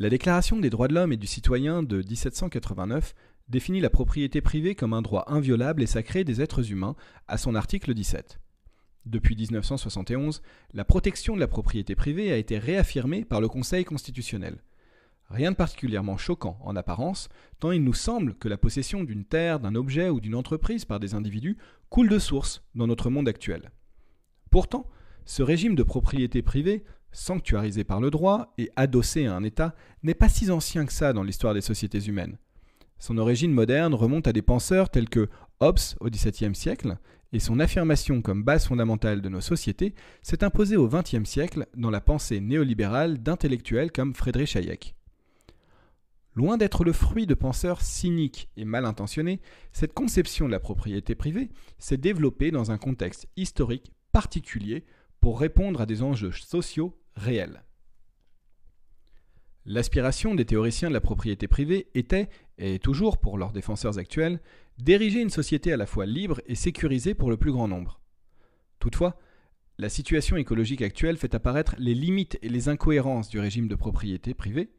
La Déclaration des droits de l'homme et du citoyen de 1789 définit la propriété privée comme un droit inviolable et sacré des êtres humains à son article 17. Depuis 1971, la protection de la propriété privée a été réaffirmée par le Conseil constitutionnel. Rien de particulièrement choquant en apparence, tant il nous semble que la possession d'une terre, d'un objet ou d'une entreprise par des individus coule de source dans notre monde actuel. Pourtant, ce régime de propriété privée, sanctuarisé par le droit et adossé à un État, n'est pas si ancien que ça dans l'histoire des sociétés humaines. Son origine moderne remonte à des penseurs tels que Hobbes au XVIIe siècle, et son affirmation comme base fondamentale de nos sociétés s'est imposée au XXe siècle dans la pensée néolibérale d'intellectuels comme Friedrich Hayek. Loin d'être le fruit de penseurs cyniques et mal intentionnés, cette conception de la propriété privée s'est développée dans un contexte historique particulier pour répondre à des enjeux sociaux réels. L'aspiration des théoriciens de la propriété privée était, et toujours pour leurs défenseurs actuels, d'ériger une société à la fois libre et sécurisée pour le plus grand nombre. Toutefois, la situation écologique actuelle fait apparaître les limites et les incohérences du régime de propriété privée,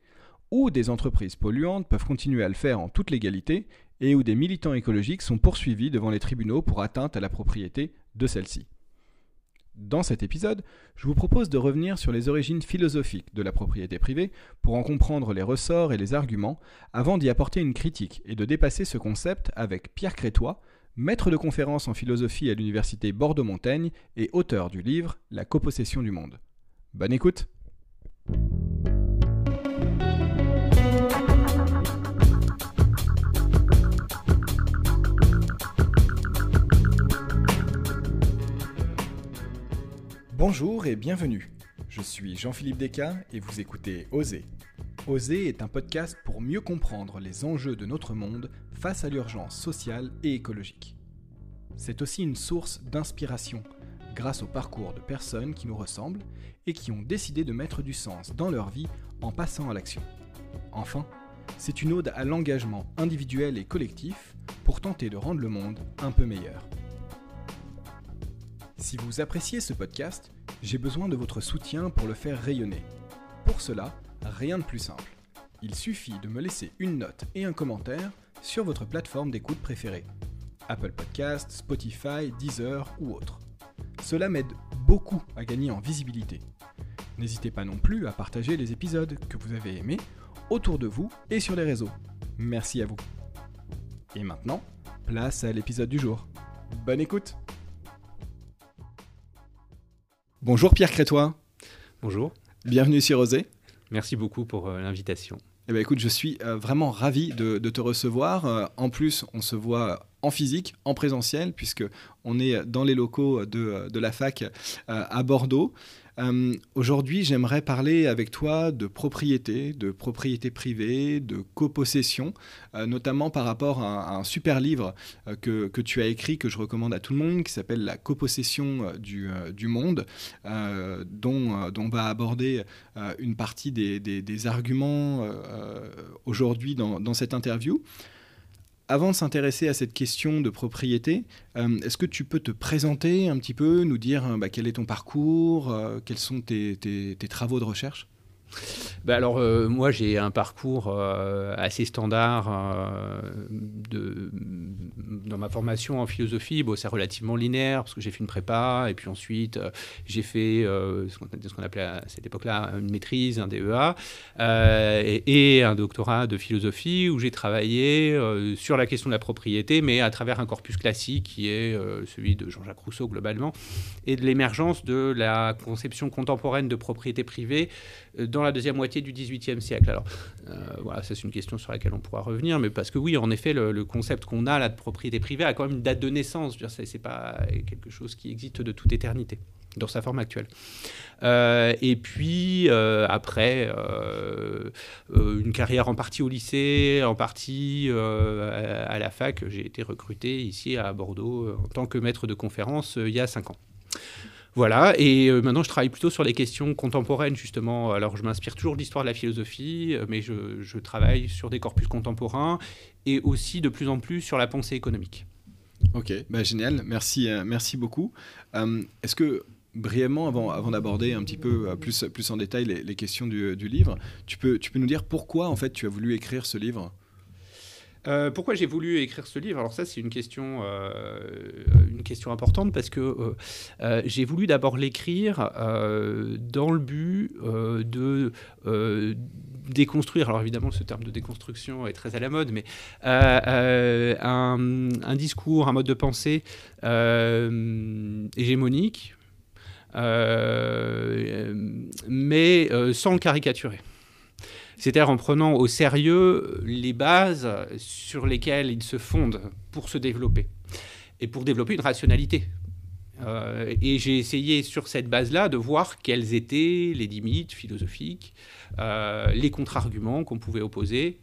où des entreprises polluantes peuvent continuer à le faire en toute légalité et où des militants écologiques sont poursuivis devant les tribunaux pour atteinte à la propriété de celle-ci. Dans cet épisode, je vous propose de revenir sur les origines philosophiques de la propriété privée pour en comprendre les ressorts et les arguments avant d'y apporter une critique et de dépasser ce concept avec Pierre Crétois, maître de conférence en philosophie à l'université Bordeaux-Montaigne et auteur du livre La copossession du monde. Bonne écoute! Bonjour et bienvenue. Je suis Jean-Philippe Descas et vous écoutez Oser. Oser est un podcast pour mieux comprendre les enjeux de notre monde face à l'urgence sociale et écologique. C'est aussi une source d'inspiration grâce au parcours de personnes qui nous ressemblent et qui ont décidé de mettre du sens dans leur vie en passant à l'action. Enfin, c'est une ode à l'engagement individuel et collectif pour tenter de rendre le monde un peu meilleur. Si vous appréciez ce podcast, j'ai besoin de votre soutien pour le faire rayonner. Pour cela, rien de plus simple. Il suffit de me laisser une note et un commentaire sur votre plateforme d'écoute préférée. Apple Podcast, Spotify, Deezer ou autre. Cela m'aide beaucoup à gagner en visibilité. N'hésitez pas non plus à partager les épisodes que vous avez aimés autour de vous et sur les réseaux. Merci à vous. Et maintenant, place à l'épisode du jour. Bonne écoute Bonjour Pierre Crétois. Bonjour. Bienvenue sur Rosé. Merci beaucoup pour euh, l'invitation. Eh ben, écoute, je suis euh, vraiment ravi de, te recevoir. Euh, en plus, on se voit en physique, en présentiel, puisque on est dans les locaux de, de la fac à Bordeaux. Euh, aujourd'hui, j'aimerais parler avec toi de propriété, de propriété privée, de copossession, euh, notamment par rapport à, un super livre euh, que, tu as écrit, que je recommande à tout le monde, qui s'appelle La copossession du, monde, dont, dont, on va aborder une partie des, arguments aujourd'hui dans cette interview avant de s'intéresser à cette question de propriété, euh, est-ce que tu peux te présenter un petit peu, nous dire euh, bah, quel est ton parcours, euh, quels sont tes, travaux de recherche? Bah alors, euh, moi, j'ai un parcours euh, assez standard euh, dans ma formation en philosophie. Bon, c'est relativement linéaire parce que j'ai fait une prépa et puis ensuite j'ai fait ce qu'on appelait à cette époque-là une maîtrise, un DEA et, et, un doctorat de philosophie où j'ai travaillé sur la question de la propriété, mais à travers un corpus classique qui est celui de Jean-Jacques Rousseau globalement et de l'émergence de la conception contemporaine de propriété privée dans la deuxième moitié du XVIIIe siècle. Alors, euh, c'est une question sur laquelle on pourra revenir, mais parce que oui, en effet, le, concept qu'on a là de propriété privée a quand même une date de naissance. Ce n'est pas quelque chose qui existe de toute éternité dans sa forme actuelle. Euh, et puis euh, après, une carrière en partie au lycée, en partie à la fac, j'ai été recruté ici à Bordeaux en tant que maître de conférence il y a cinq ans. Voilà, et euh, maintenant je travaille plutôt sur les questions contemporaines, justement. Alors je m'inspire toujours de l'histoire de la philosophie, euh, mais je, travaille sur des corpus contemporains et aussi de plus en plus sur la pensée économique. Ok, bah, génial, merci, euh, merci beaucoup. Est-ce que brièvement, avant, d'aborder un petit peu plus, en détail les, questions du, livre, tu peux nous dire pourquoi en fait tu as voulu écrire ce livre? Euh, pourquoi j'ai voulu écrire ce livre? Alors ça, c'est une question, euh, importante parce que euh, j'ai voulu d'abord l'écrire dans le but de déconstruire. Alors évidemment, ce terme de déconstruction est très à la mode, mais un, discours, un mode de pensée hégémonique, mais sans le caricaturer c'est-à-dire en prenant au sérieux les bases sur lesquelles il se fonde pour se développer et pour développer une rationalité. Euh, et j'ai essayé sur cette base-là de voir quelles étaient les limites philosophiques, euh, les contre-arguments qu'on pouvait opposer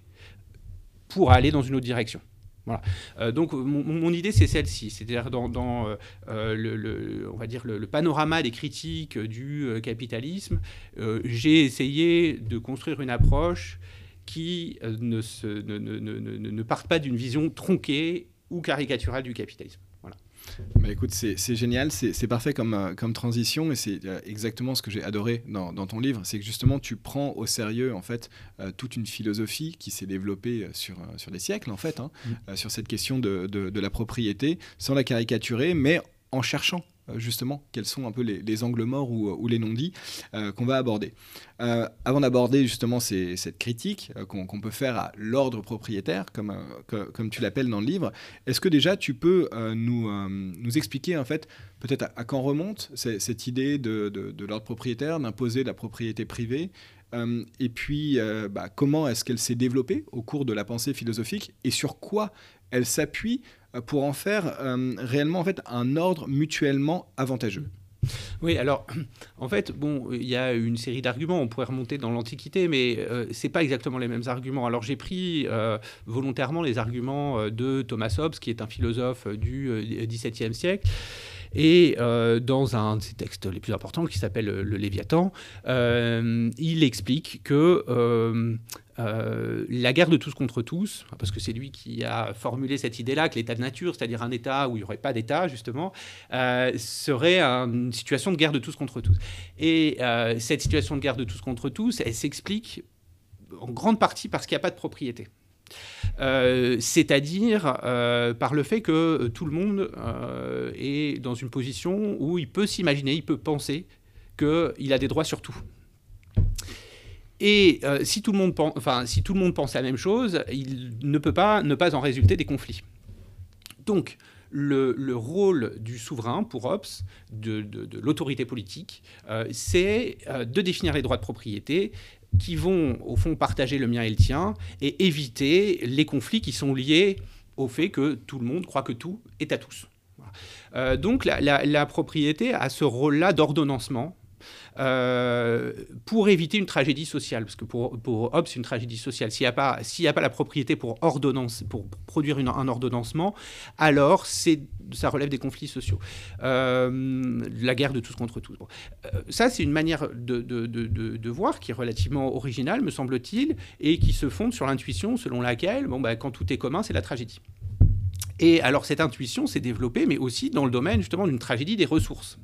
pour aller dans une autre direction. Voilà. Euh, donc mon, idée c'est celle-ci, c'est-à-dire dans, euh, euh, le, on va dire le, panorama des critiques du capitalisme, j'ai essayé de construire une approche qui ne, se, ne, parte pas d'une vision tronquée ou caricaturale du capitalisme. Bah écoute, c'est génial, c'est parfait comme, euh, comme transition et c'est euh, exactement ce que j'ai adoré dans, dans, ton livre, c'est que justement tu prends au sérieux en fait euh, toute une philosophie qui s'est développée sur, sur des siècles en fait, hein, mm. sur cette question de, de, de la propriété, sans la caricaturer, mais en cherchant justement quels sont un peu les, angles morts ou, les non-dits euh, qu'on va aborder. Euh, avant d'aborder justement cette critique qu'on peut faire à l'ordre propriétaire, comme, tu l'appelles dans le livre, est-ce que déjà tu peux nous, expliquer en fait peut-être à, quand remonte cette idée de, l'ordre propriétaire, d'imposer la propriété privée et puis, bah, comment est-ce qu'elle s'est développée au cours de la pensée philosophique et sur quoi elle s'appuie euh, pour en faire euh, réellement en fait, un ordre mutuellement avantageux. Oui, alors, en fait, bon, il y a une série d'arguments. On pourrait remonter dans l'Antiquité, mais euh, c'est pas exactement les mêmes arguments. Alors, j'ai pris volontairement les arguments de Thomas Hobbes, qui est un philosophe du XVIIe siècle. Et dans un de ses textes les plus importants, qui s'appelle Le Léviathan, il explique que euh, la guerre de tous contre tous, parce que c'est lui qui a formulé cette idée-là, que l'état de nature, c'est-à-dire un état où il n'y aurait pas d'état, justement, euh, serait une situation de guerre de tous contre tous. Et euh, cette situation de guerre de tous contre tous, elle s'explique en grande partie parce qu'il n'y a pas de propriété. C'est-à-dire par le fait que tout le monde est dans une position où il peut s'imaginer, il peut penser qu'il a des droits sur tout. Et euh, si, tout le monde pense, enfin, si tout le monde pense la même chose, il ne peut pas ne pas en résulter des conflits. Donc, le, rôle du souverain pour Hobbes, de, l'autorité politique, euh, c'est euh, de définir les droits de propriété qui vont, au fond, partager le mien et le tien et éviter les conflits qui sont liés au fait que tout le monde croit que tout est à tous. donc la, la, propriété a ce rôle-là d'ordonnancement euh, pour éviter une tragédie sociale. Parce que pour, pour Hobbes, une tragédie sociale. S'il n'y a, pas, a pas la propriété pour, ordonnance, pour produire un ordonnancement, alors ça relève des conflits sociaux. Euh, la guerre de tous contre tous. Euh, ça, c'est une manière de, de, de, de, voir qui est relativement originale, me semble-t-il, et qui se fonde sur l'intuition selon laquelle, bon, bah, quand tout est commun, c'est la tragédie. Et alors cette intuition s'est développée, mais aussi dans le domaine justement d'une tragédie des ressources.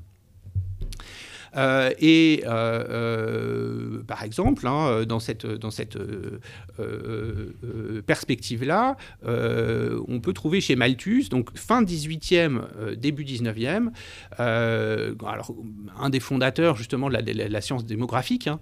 Euh, et euh, euh, par exemple, hein, dans cette, dans cette perspective-là, on peut trouver chez Malthus, donc fin 18e, début 19e, alors, un des fondateurs justement de la, science démographique, hein,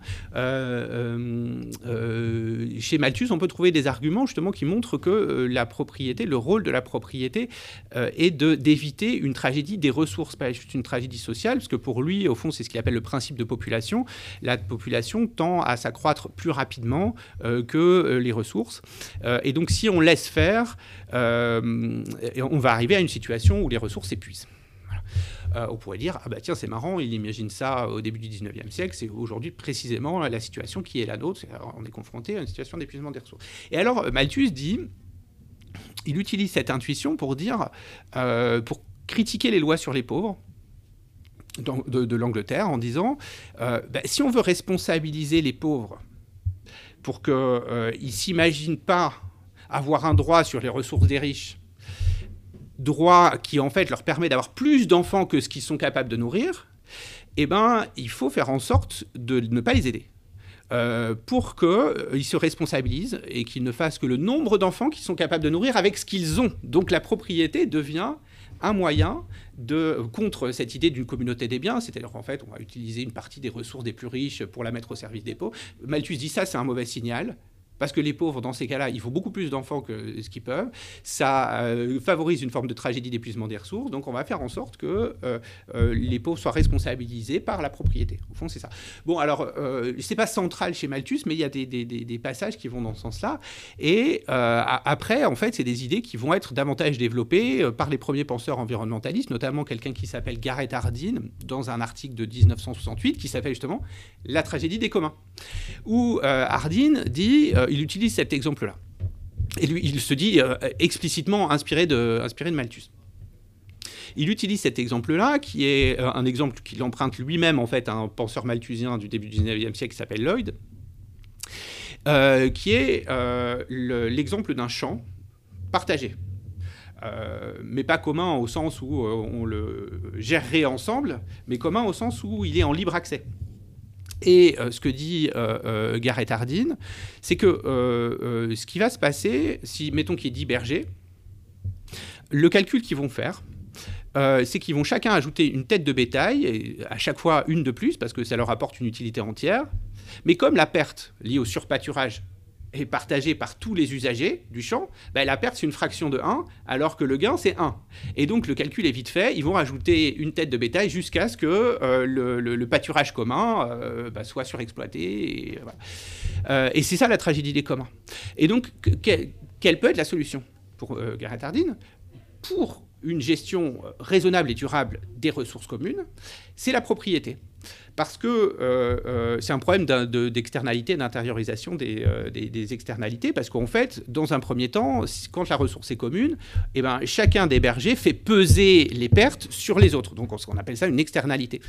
chez Malthus, on peut trouver des arguments justement qui montrent que la propriété, le rôle de la propriété est d'éviter une tragédie des ressources, pas juste une tragédie sociale, parce que pour lui, au fond, c'est ce qu'il appelle le principe de population. La population tend à s'accroître plus rapidement euh, que euh, les ressources. Euh, et donc, si on laisse faire, on va arriver à une situation où les ressources s'épuisent. on pourrait dire, ah bah tiens, c'est marrant, il imagine ça au début du 19e siècle, c'est aujourd'hui précisément la situation qui est la nôtre, on est confronté à une situation d'épuisement des ressources. Et alors, Malthus dit, il utilise cette intuition pour dire, pour critiquer les lois sur les pauvres, de, l'Angleterre en disant euh, ben, si on veut responsabiliser les pauvres pour qu'ils euh, ne s'imaginent pas avoir un droit sur les ressources des riches, droit qui en fait leur permet d'avoir plus d'enfants que ce qu'ils sont capables de nourrir, eh ben, il faut faire en sorte de ne pas les aider. Euh, pour qu'ils se responsabilisent et qu'ils ne fassent que le nombre d'enfants qu'ils sont capables de nourrir avec ce qu'ils ont. Donc la propriété devient un moyen de, contre cette idée d'une communauté des biens, c'est-à-dire qu'en fait, on va utiliser une partie des ressources des plus riches pour la mettre au service des pauvres. Malthus dit ça, c'est un mauvais signal parce que les pauvres, dans ces cas-là, il faut beaucoup plus d'enfants que ce qu'ils peuvent. Ça euh, favorise une forme de tragédie d'épuisement des ressources. Donc, on va faire en sorte que euh, euh, les pauvres soient responsabilisés par la propriété. Au fond, c'est ça. Bon, alors, c'est pas central chez Malthus, mais il y a des, des, des passages qui vont dans ce sens-là. Et après, en fait, c'est des idées qui vont être davantage développées par les premiers penseurs environnementalistes, notamment quelqu'un qui s'appelle Garrett Hardin, dans un article de 1968 qui s'appelle justement La tragédie des communs, où Hardin dit il utilise cet exemple-là. Et lui, il se dit euh, explicitement inspiré de, Malthus. Il utilise cet exemple-là, qui est euh, un exemple qu'il emprunte lui-même en fait à un penseur malthusien du début du 19e siècle qui s'appelle Lloyd, euh, qui est l'exemple d'un champ partagé. mais pas commun au sens où on le gérerait ensemble, mais commun au sens où il est en libre accès. Et euh, ce que dit euh, euh, Gareth Hardin, c'est que ce qui va se passer, si mettons qu'il y ait 10 bergers, le calcul qu'ils vont faire, c'est qu'ils vont chacun ajouter une tête de bétail, à chaque fois une de plus, parce que ça leur apporte une utilité entière. Mais comme la perte liée au surpâturage est partagée par tous les usagers du champ, ben, la perte c'est une fraction de 1, alors que le gain c'est 1. Et donc le calcul est vite fait, ils vont rajouter une tête de bétail jusqu'à ce que euh, le, pâturage commun euh, ben, soit surexploité. Et, euh, et c'est ça la tragédie des communs. Et donc quelle peut être la solution pour Gareth Hardin? Pour une gestion raisonnable et durable des ressources communes, c'est la propriété parce que euh, euh, c'est un problème d'externalité, d'intériorisation euh, des, externalités, parce qu'en fait, dans un premier temps, quand la ressource est commune, eh ben, chacun des bergers fait peser les pertes sur les autres. Donc on appelle ça une externalité.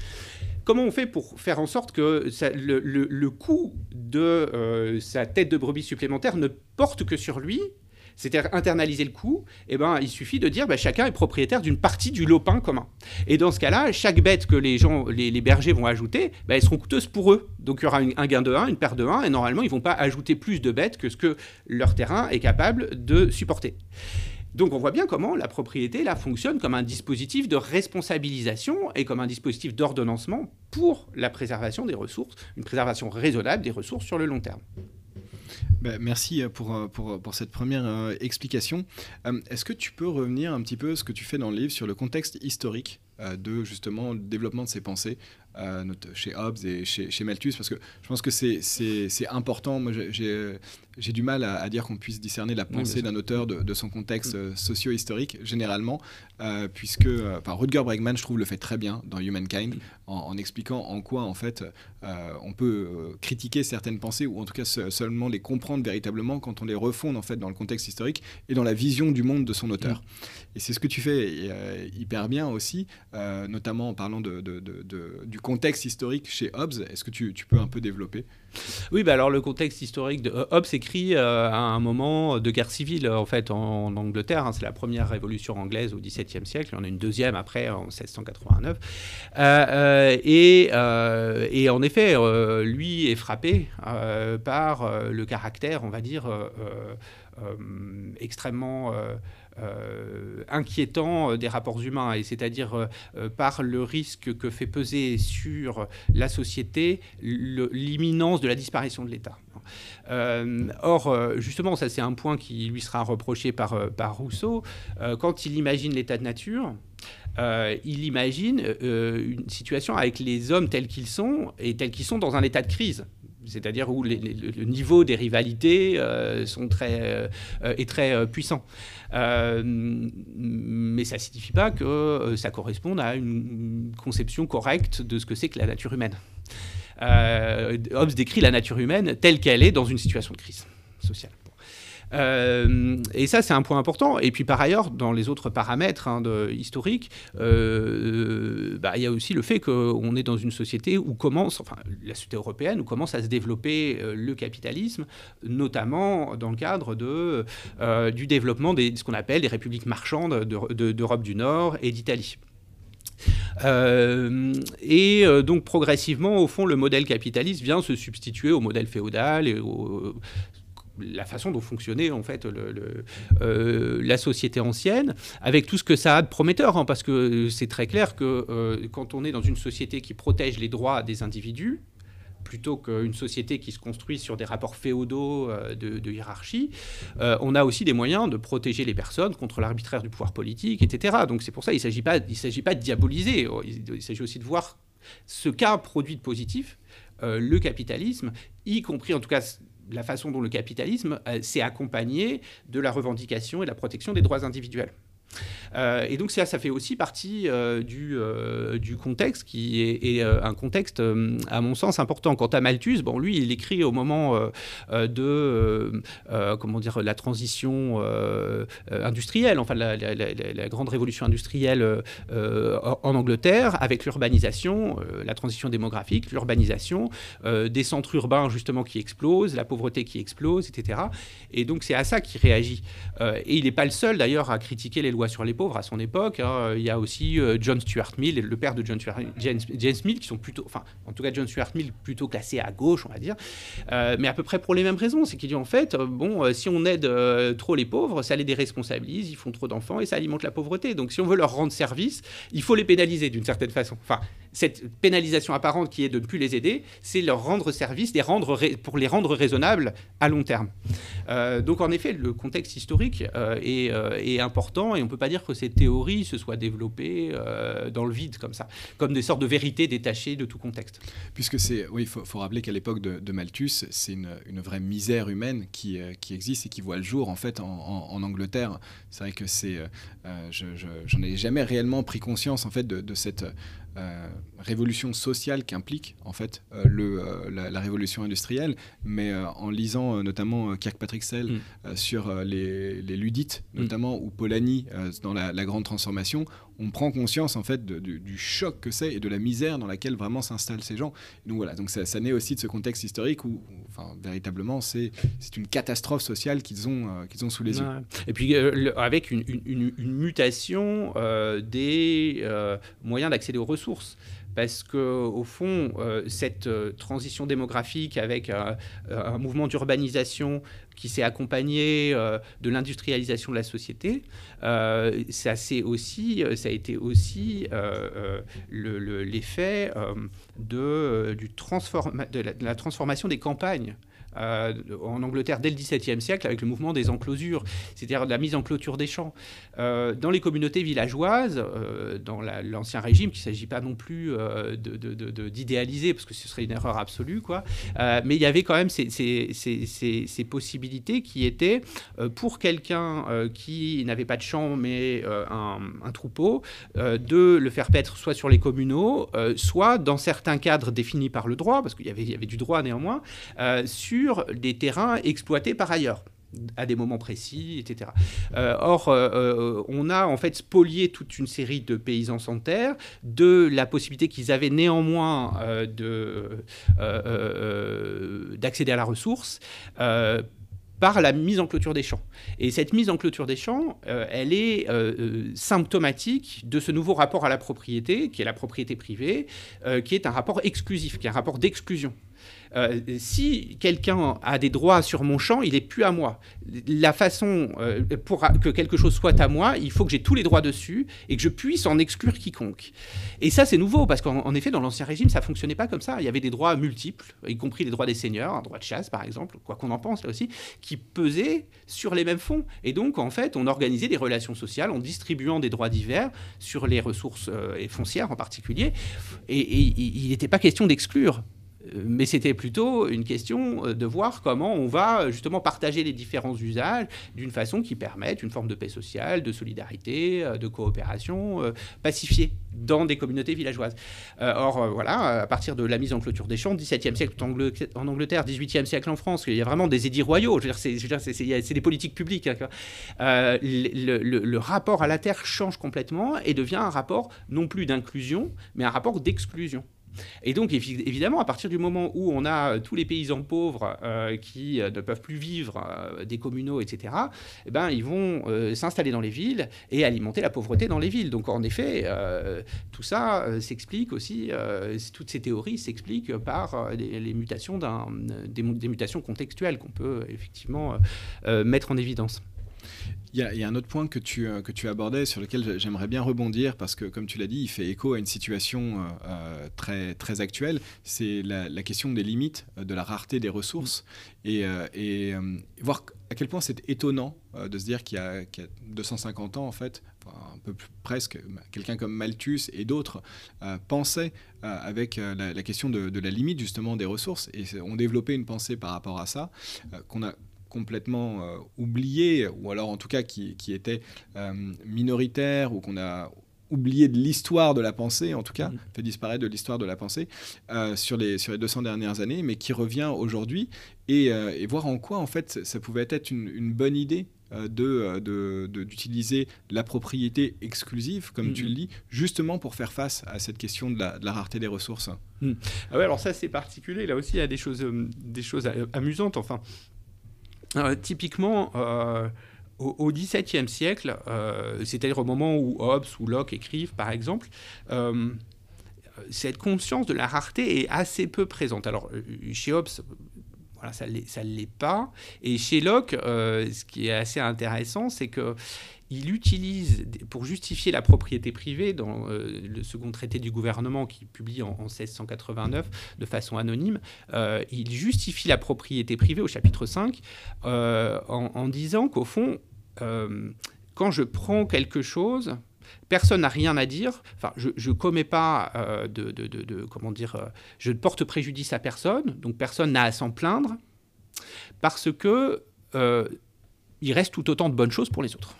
Comment on fait pour faire en sorte que le, coût de sa tête de brebis supplémentaire ne porte que sur lui c'est-à-dire internaliser le coût, eh ben, il suffit de dire que bah, chacun est propriétaire d'une partie du lopin commun. Et dans ce cas-là, chaque bête que les, gens, les, bergers vont ajouter, bah, elles seront coûteuses pour eux. Donc il y aura un gain de 1, une perte de 1, et normalement, ils ne vont pas ajouter plus de bêtes que ce que leur terrain est capable de supporter. Donc on voit bien comment la propriété là fonctionne comme un dispositif de responsabilisation et comme un dispositif d'ordonnancement pour la préservation des ressources, une préservation raisonnable des ressources sur le long terme. Bah, merci euh, pour, euh, pour, cette première euh, explication. Est-ce que tu peux revenir un petit peu ce que tu fais dans le livre sur le contexte historique? De justement le développement de ces pensées chez Hobbes et chez, chez, Malthus Parce que je pense que c'est important. Moi, j'ai j'ai du mal à, dire qu'on puisse discerner la pensée d'un auteur de, son contexte mm. socio-historique, généralement, puisque enfin, Rutger Bregman, je trouve, le fait très bien dans Humankind, mm. en, expliquant en quoi, en fait, on peut critiquer certaines pensées, ou en tout cas seulement les comprendre véritablement quand on les refonde en fait dans le contexte historique et dans la vision du monde de son auteur. Mm. Et c'est ce que tu fais euh, hyper bien aussi, euh, notamment en parlant du contexte historique chez Hobbes. Est-ce que tu, peux un peu développer? Oui, bah alors le contexte historique de euh, Hobbes écrit à un moment de guerre civile en fait en, Angleterre. Hein. c'est la première révolution anglaise au XVIIe siècle. On a une deuxième après en 1689. et, en effet, lui est frappé par le caractère, on va dire, euh, euh, euh, extrêmement inquiétant des rapports humains, et c'est-à-dire par le risque que fait peser sur la société l'imminence de la disparition de l'État. or, justement, ça c'est un point qui lui sera reproché par Rousseau, quand il imagine l'état de nature, il imagine une situation avec les hommes tels qu'ils sont et tels qu'ils sont dans un état de crise c'est-à-dire où le niveau des rivalités euh, très, euh, est très euh, puissant. mais ça ne signifie pas que ça corresponde à une conception correcte de ce que c'est que la nature humaine. Hobbes décrit la nature humaine telle qu'elle est dans une situation de crise sociale. Euh, et ça, c'est un point important. Et puis par ailleurs, dans les autres paramètres hein, historiques, euh, bah, il y a aussi le fait qu'on est dans une société où commence, enfin la société européenne, où commence à se développer euh, le capitalisme, notamment dans le cadre de, du développement de ce qu'on appelle les républiques marchandes d'Europe du Nord et d'Italie. et donc progressivement, au fond, le modèle capitaliste vient se substituer au modèle féodal et au la façon dont fonctionnait en fait euh, la société ancienne, avec tout ce que ça a de prometteur, hein, parce que c'est très clair que euh, quand on est dans une société qui protège les droits des individus, plutôt qu'une société qui se construit sur des rapports féodaux euh, de, hiérarchie, on a aussi des moyens de protéger les personnes contre l'arbitraire du pouvoir politique, etc. Donc c'est pour ça qu'il ne s'agit pas, s'agit pas de diaboliser, il, s'agit aussi de voir ce qu'a produit de positif le capitalisme, y compris en tout cas la façon dont le capitalisme euh, s'est accompagné de la revendication et de la protection des droits individuels. Euh, et donc ça, ça fait aussi partie euh, du, euh, du, contexte qui est, un contexte, à mon sens, important. Quant à Malthus, bon, lui, il écrit au moment de comment dire, la transition industrielle, enfin la, la, grande révolution industrielle en Angleterre, avec l'urbanisation, la transition démographique, l'urbanisation, des centres urbains justement qui explosent, la pauvreté qui explose, etc. Et donc c'est à ça qu'il réagit. et il n'est pas le seul d'ailleurs à critiquer les lois sur les pauvres à son époque. Hein. Il y a aussi euh, John Stuart Mill, le père de John Stuart, James, James, Mill, qui sont plutôt, enfin, en tout cas John Stuart Mill plutôt classé à gauche, on va dire, euh, mais à peu près pour les mêmes raisons. C'est qu'il dit en fait, euh, bon, si on aide trop les pauvres, ça les déresponsabilise, ils font trop d'enfants et ça alimente la pauvreté. Donc si on veut leur rendre service, il faut les pénaliser d'une certaine façon. Enfin, cette pénalisation apparente qui est de ne plus les aider, c'est leur rendre service, les rendre pour les rendre raisonnables à long terme. donc en effet, le contexte historique est, est, important et on peut pas dire que ces théories se soient développées euh, dans le vide comme ça, comme des sortes de vérités détachées de tout contexte. Puisque c'est, oui, il faut, rappeler qu'à l'époque de, Malthus, c'est une, vraie misère humaine qui, euh, existe et qui voit le jour en fait en, Angleterre. C'est vrai que c'est, euh, je, j'en ai jamais réellement pris conscience en fait de cette euh, révolution sociale qu'implique en fait euh, le, euh, la, révolution industrielle, mais en lisant notamment Kirkpatrick Sell mm. sur les, les, ludites, mm. notamment ou Polanyi dans la, grande transformation, on prend conscience en fait du, choc que c'est et de la misère dans laquelle vraiment s'installent ces gens. Donc voilà, donc ça, naît aussi de ce contexte historique où, enfin, véritablement, c'est une catastrophe sociale qu'ils ont, euh, qu'ils ont sous les yeux. Et puis euh, avec une, mutation euh, des moyens d'accéder aux ressources parce que au fond, euh, cette euh, transition démographique avec un, mouvement d'urbanisation qui s'est accompagné euh, de l'industrialisation de la société, ça, a été aussi l'effet de, de la transformation des campagnes. Euh, en Angleterre dès le XVIIe siècle avec le mouvement des enclosures, c'est-à-dire la mise en clôture des champs. Euh, dans les communautés villageoises, euh, dans l'ancien régime, qu'il ne s'agit pas non plus d'idéaliser, parce que ce serait une erreur absolue, quoi, mais il y avait quand même ces, ces possibilités qui étaient pour quelqu'un qui n'avait pas de champ mais un, troupeau, de le faire paître soit sur les communaux, soit dans certains cadres définis par le droit, parce qu'il y y avait du droit néanmoins, sur des terrains exploités par ailleurs à des moments précis, etc. Euh, or, euh, euh, on a en fait spolié toute une série de paysans sans terre de la possibilité qu'ils avaient néanmoins d'accéder à la ressource par la mise en clôture des champs. Et cette mise en clôture des champs, elle est symptomatique de ce nouveau rapport à la propriété, qui est la propriété privée, qui est un rapport exclusif, qui est un rapport d'exclusion. Euh, si quelqu'un a des droits sur mon champ, il n'est plus à moi. La façon euh, pour que quelque chose soit à moi, il faut que j'ai tous les droits dessus et que je puisse en exclure quiconque. Et ça, c'est nouveau parce qu'en effet, dans l'Ancien Régime, ça fonctionnait pas comme ça. Il y avait des droits multiples, y compris les droits des seigneurs, un droit de chasse par exemple, quoi qu'on en pense là aussi, qui pesaient sur les mêmes fonds. Et donc, en fait, on organisait des relations sociales en distribuant des droits divers sur les ressources euh, foncières en particulier. et il n'était pas question d'exclure mais c'était plutôt une question euh, de voir comment on va euh, justement partager les différents usages d'une façon qui permette une forme de paix sociale, de solidarité, euh, de coopération pacifiée dans des communautés villageoises. or, voilà, à partir de la mise en clôture des champs, 17e siècle en Angleterre, 18e siècle en France, il y a vraiment des édits royaux, c'est des politiques publiques. Hein, le, rapport à la terre change complètement et devient un rapport non plus d'inclusion, mais un rapport d'exclusion. Et donc, évidemment, à partir du moment où on a tous les paysans pauvres qui ne peuvent plus vivre des communaux, etc., eh ben, ils vont s'installer dans les villes et alimenter la pauvreté dans les villes. Donc, en effet, tout ça s'explique aussi, toutes ces théories s'expliquent par les, des, mutations contextuelles qu'on peut effectivement mettre en évidence. Il y, a, un autre point que tu, euh, que tu abordais sur lequel j'aimerais bien rebondir parce que, comme tu l'as dit, il fait écho à une situation euh, euh, très, très actuelle. C'est la, question des limites, de la rareté des ressources. Et, et voir à quel point c'est étonnant de se dire qu'il y, a 250 ans, en fait, un peu plus, presque, quelqu'un comme Malthus et d'autres pensaient avec la, question de, de, la limite justement des ressources. Et ont développé une pensée par rapport à ça qu'on a complètement euh, oublié, ou alors en tout cas qui, qui était euh, minoritaire, ou qu'on a oublié de l'histoire de la pensée, en tout cas, mm. fait disparaître de l'histoire de la pensée euh, sur, les, sur les 200 dernières années, mais qui revient aujourd'hui, et, et, voir en quoi, en fait, ça pouvait être une, une bonne idée de, d'utiliser la propriété exclusive, comme tu mm. le dis, justement pour faire face à cette question de la, de la rareté des ressources. Mm. Ah ouais, alors ça c'est particulier, là aussi il y a des choses, des choses amusantes, enfin, typiquement, euh, au XVIIe siècle, euh, c'est-à-dire au moment où Hobbes ou Locke écrivent, par exemple, cette conscience de la rareté est assez peu présente. Alors, chez Hobbes, ça ne l'est pas. Et chez Locke, ce qui est assez intéressant, c'est que il utilise, pour justifier la propriété privée, dans euh, le second traité du gouvernement qui publie en, 1689 de façon anonyme, euh, il justifie la propriété privée au chapitre 5 euh, en, disant qu'au fond, quand je prends quelque chose, personne n'a rien à dire. Enfin, je ne commets pas de, comment dire, je porte préjudice à personne, donc personne n'a à s'en plaindre, parce que il reste tout autant de bonnes choses pour les autres.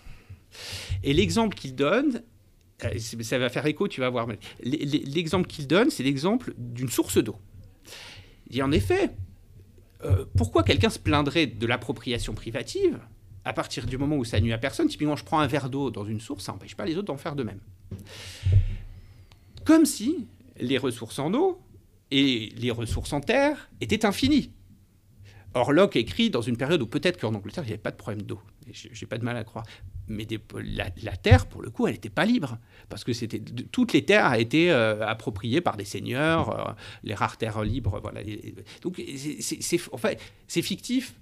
Et l'exemple qu'il donne, euh, ça va faire écho, tu vas voir. L'exemple qu'il donne, c'est l'exemple d'une source d'eau. Dit en effet, euh, pourquoi quelqu'un se plaindrait de l'appropriation privative à partir du moment où ça nuit à personne? Typiquement, je prends un verre d'eau dans une source, ça n'empêche pas les autres d'en faire de même. Comme si les ressources en eau et les ressources en terre étaient infinies. Or, Locke écrit dans une période où peut-être qu'en Angleterre, il n'y avait pas de problème d'eau. J'ai pas de mal à croire mais la, terre, pour le coup, elle n'était pas libre, parce que c'était toutes les terres étaient euh, appropriées par des seigneurs, euh, les rares terres libres, voilà. Donc c'est en fait, c'est fictif.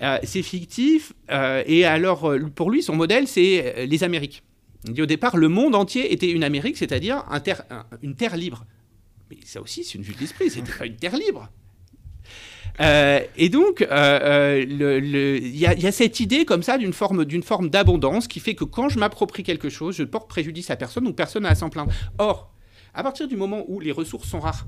Euh, c'est fictif, et alors pour lui, son modèle, c'est les Amériques. Il dit au départ, le monde entier était une Amérique, c'est-à-dire un une terre libre. Mais ça aussi, c'est une vue de l'esprit, c'était pas une terre libre. Euh, et donc, euh, euh, il y, a cette idée comme ça d'une forme, d'une forme d'abondance qui fait que quand je m'approprie quelque chose, je porte préjudice à personne ou personne n'a à s'en plaindre. Or, à partir du moment où les ressources sont rares,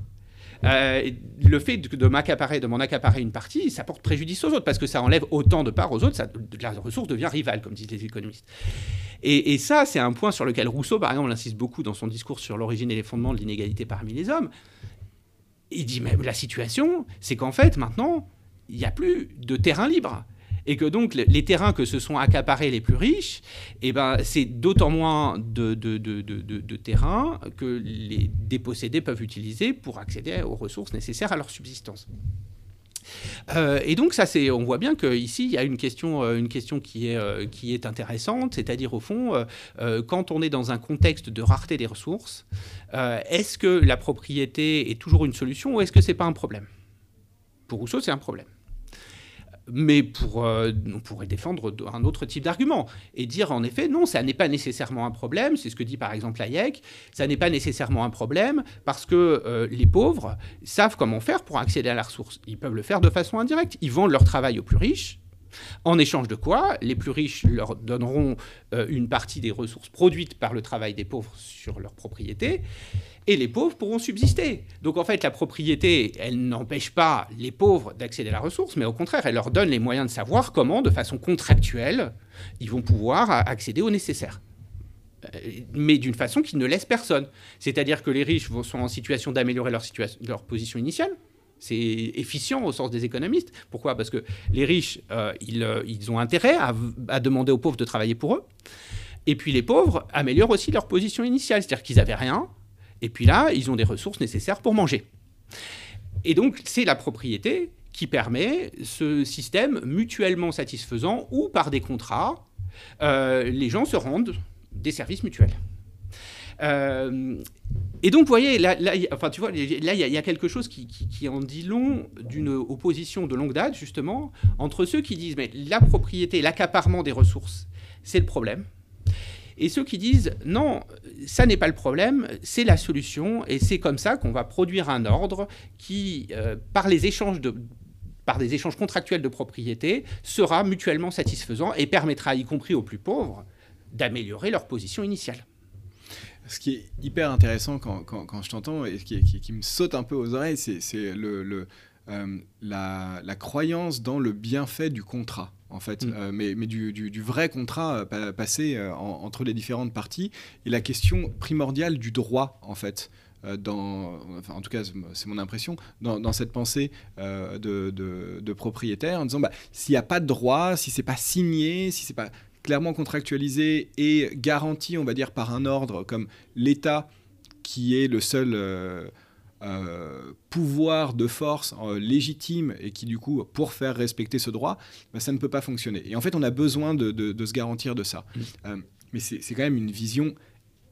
le fait de, m'accaparer, de m'en accaparer une partie, ça porte préjudice aux autres parce que ça enlève autant de parts aux autres, ça, la ressource devient rivale, comme disent les économistes. Et, et ça, c'est un point sur lequel Rousseau, par exemple, insiste beaucoup dans son discours sur l'origine et les fondements de l'inégalité parmi les hommes il dit, mais la situation, c'est qu'en fait, maintenant, il n'y a plus de terrain libre. Et que donc, les terrains que se sont accaparés les plus riches, eh ben, c'est d'autant moins de, de, terrains que les dépossédés peuvent utiliser pour accéder aux ressources nécessaires à leur subsistance. Euh, et donc ça, c'est, on voit bien qu'ici, il y a une question, euh, une question qui, est, euh, qui est intéressante, c'est-à-dire au fond, quand on est dans un contexte de rareté des ressources, est-ce que la propriété est toujours une solution ou est-ce que c'est pas un problème? Pour Rousseau, c'est un problème mais euh, on pourrait défendre un autre type d'argument et dire en effet non, ça n'est pas nécessairement un problème, c'est ce que dit par exemple Hayek, ça n'est pas nécessairement un problème parce que euh, les pauvres savent comment faire pour accéder à la ressource. Ils peuvent le faire de façon indirecte, ils vendent leur travail aux plus riches, en échange de quoi, les plus riches leur donneront euh, une partie des ressources produites par le travail des pauvres sur leur propriété, et les pauvres pourront subsister. Donc en fait, la propriété, elle n'empêche pas les pauvres d'accéder à la ressource, mais au contraire, elle leur donne les moyens de savoir comment, de façon contractuelle, ils vont pouvoir accéder au nécessaire euh, mais d'une façon qui ne laisse personne. C'est-à-dire que les riches sont en situation d'améliorer leur, leur position initiale, c'est efficient au sens des économistes. Pourquoi? Parce que les riches, euh, euh, ils, ont intérêt à, à, demander aux pauvres de travailler pour eux. Et puis les pauvres améliorent aussi leur position initiale. C'est-à-dire qu'ils n'avaient rien, Et puis là, ils ont des ressources nécessaires pour manger. Et donc, c'est la propriété qui permet ce système mutuellement satisfaisant où, par des contrats, euh, les gens se rendent des services mutuels. Euh, et donc, vous voyez, là, enfin, tu vois, là, il y, a quelque chose qui, qui en dit long d'une opposition de longue date, justement, entre ceux qui disent, mais la propriété, l'accaparement des ressources, c'est le problème. Et ceux qui disent, non, ça n'est pas le problème, c'est la solution, et c'est comme ça qu'on va produire un ordre qui, euh, par les échanges de par des échanges contractuels de propriété, sera mutuellement satisfaisant et permettra, y compris aux plus pauvres, d'améliorer leur position initiale. Ce qui est hyper intéressant quand, quand, je t'entends et qui, qui, me saute un peu aux oreilles, c'est le, le euh, la, la, croyance dans le bienfait du contrat en fait, mm. euh, mais, mais du, du, vrai contrat euh, passé entre les différentes parties, et la question primordiale du droit, en fait. Dans, enfin, en tout cas, c'est mon impression, dans, dans cette pensée de, de, de, propriétaire, en disant bah, s'il n'y a pas de droit, si c'est pas signé, si c'est pas clairement contractualisé et garanti, on va dire, par un ordre comme l'État qui est le seul euh, pouvoir de force euh, légitime et qui du coup, pour faire respecter ce droit, bah, ça ne peut pas fonctionner. Et en fait, on a besoin de, se garantir de ça. Mmh. Euh, mais c'est quand même une vision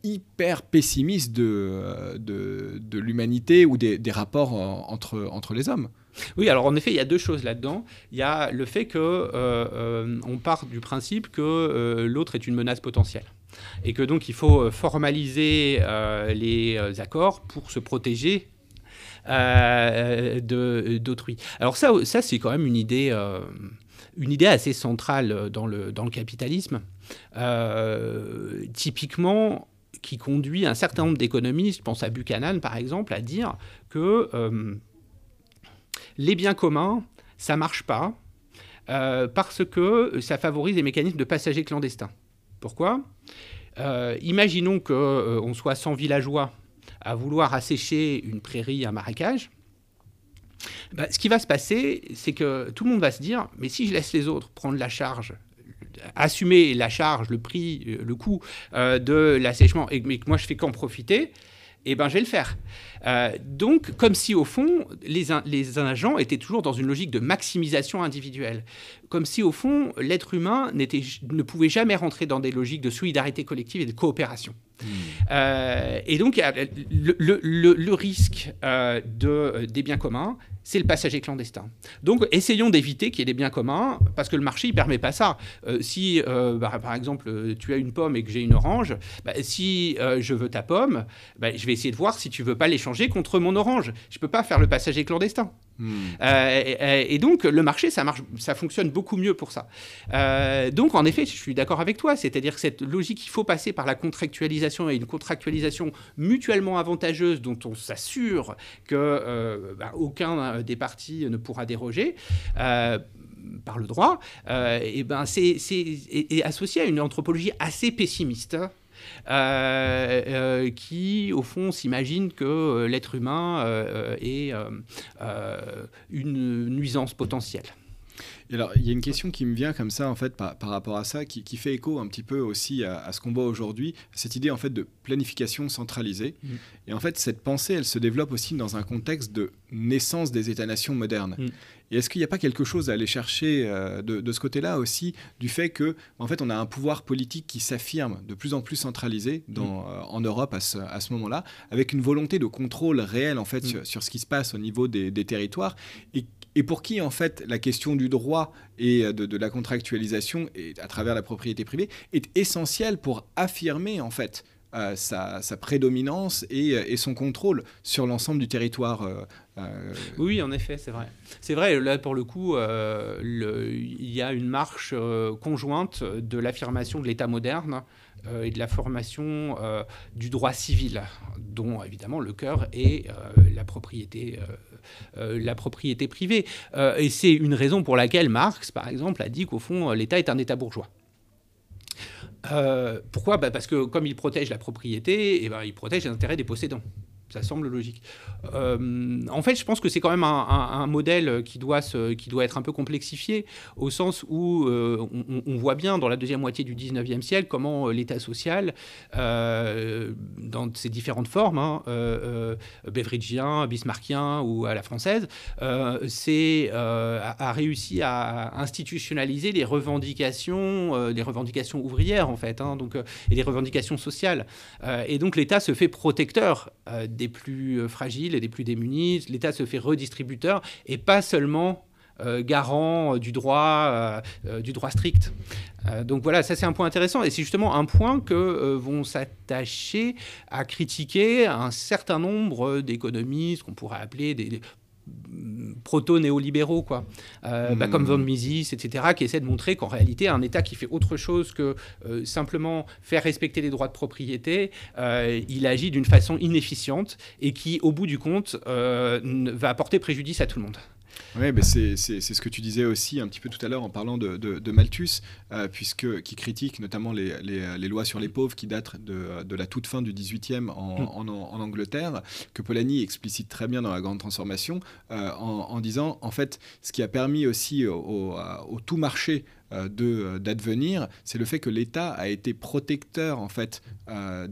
hyper pessimiste de, de, l'humanité ou des, rapports entre, entre les hommes. Oui, alors en effet, il y a deux choses là-dedans. Il y a le fait que on part du principe que l'autre est une menace potentielle et que donc il faut formaliser les accords pour se protéger euh, d'autrui. Alors ça, ça c'est quand même une idée, euh, une idée assez centrale dans le, capitalisme. Euh, typiquement, qui conduit un certain nombre d'économistes, pense à Buchanan par exemple, à dire que les biens communs, ça marche pas parce que ça favorise les mécanismes de passagers clandestins. Pourquoi? Imaginons qu'on soit 100 villageois à vouloir assécher une prairie, un marécage, bah, ce qui va se passer, c'est que tout le monde va se dire, mais si je laisse les autres prendre la charge, assumer la charge, le prix, euh, le coût euh, de l'assèchement, et que moi je fais qu'en profiter, eh ben, je vais le faire. Euh, donc, comme si au fond, les, les, agents étaient toujours dans une logique de maximisation individuelle. Comme si au fond, l'être humain ne pouvait jamais rentrer dans des logiques de solidarité collective et de coopération. Euh, et donc, le, le, risque euh, de, des biens communs, c'est le passager clandestin. Donc, essayons d'éviter qu'il y ait des biens communs, parce que le marché ne permet pas ça. Euh, si, bah, par exemple, tu as une pomme et que j'ai une orange, bah, si je veux ta pomme, bah, je vais essayer de voir si tu veux pas l'échanger contre mon orange. Je ne peux pas faire le passager clandestin. Hmm. et, donc, le marché, ça, marche, ça fonctionne beaucoup mieux pour ça. donc, en effet, je suis d'accord avec toi, c'est-à-dire que cette logique, il faut passer par la contractualisation et une contractualisation mutuellement avantageuse dont on s'assure que euh, bah, des partis ne pourra déroger. Euh, par le droit, euh, et ben c'est, associé à une anthropologie assez pessimiste. Qui, au fond, s'imagine que l'être humain est une nuisance potentielle alors, il y a une question qui me vient comme ça, en fait, par, rapport à ça, qui, fait écho un petit peu aussi à, ce qu'on voit aujourd'hui, cette idée, en fait, de planification centralisée. Mm. Et en fait, cette pensée, elle se développe aussi dans un contexte de naissance des États-nations modernes. Mm. Et est-ce qu'il n'y a pas quelque chose à aller chercher euh, de, ce côté-là aussi, du fait que, en fait, on a un pouvoir politique qui s'affirme de plus en plus centralisé dans, mm. euh, en Europe à ce, à ce moment-là, avec une volonté de contrôle réel, en fait, sur, ce qui se passe au niveau des, des territoires, et et pour qui, en fait, la question du droit et euh, de, la contractualisation, et à travers la propriété privée, est essentielle pour affirmer, en fait, euh, sa, prédominance et, son contrôle sur l'ensemble du territoire. Oui, en effet, c'est vrai. C'est vrai, là, pour le coup, il y a une marche conjointe de l'affirmation de l'État moderne et de la formation du droit civil, dont évidemment le cœur est la propriété euh, la propriété privée. Euh, et c'est une raison pour laquelle Marx, par exemple, a dit qu'au fond, l'État est un État bourgeois. Euh, pourquoi? Bah, Parce que comme il protège la propriété, eh ben, il protège les intérêts des possédants. Ça semble logique. Euh, en fait, je pense que c'est quand même un, modèle qui doit, se, qui doit être un peu complexifié, au sens où euh, on, voit bien dans la deuxième moitié du 19e siècle comment euh, l'État social, dans ses différentes formes, hein, beveridgien, bismarckien ou à la française, c'est, a, réussi à institutionnaliser les revendications, les revendications ouvrières, en fait, hein, donc, et les revendications sociales. et donc l'État se fait protecteur des plus euh, fragiles et des plus démunis. L'État se fait redistributeur et pas seulement euh, garant du droit, euh, du droit strict. donc voilà, ça c'est un point intéressant et c'est justement un point que vont s'attacher à critiquer un certain nombre d'économistes qu'on pourrait appeler des, proto-néolibéraux, quoi, euh, bah, comme hmm. Von Mises, etc., qui essaient de montrer qu'en réalité, un État qui fait autre chose que euh, simplement faire respecter les droits de propriété, euh, il agit d'une façon inefficiente et qui, au bout du compte, va apporter préjudice à tout le monde. Oui, c'est ce que tu disais aussi un petit peu tout à l'heure en parlant de, de, Malthus, euh, puisque, qui critique notamment les, les, lois sur les pauvres qui datent de, de la toute fin du 18e en, mm. en, Angleterre, que Polanyi explicite très bien dans La Grande Transformation, euh, en, disant, en fait, ce qui a permis aussi au, au tout marché d'advenir, c'est le fait que l'État a été protecteur en fait euh,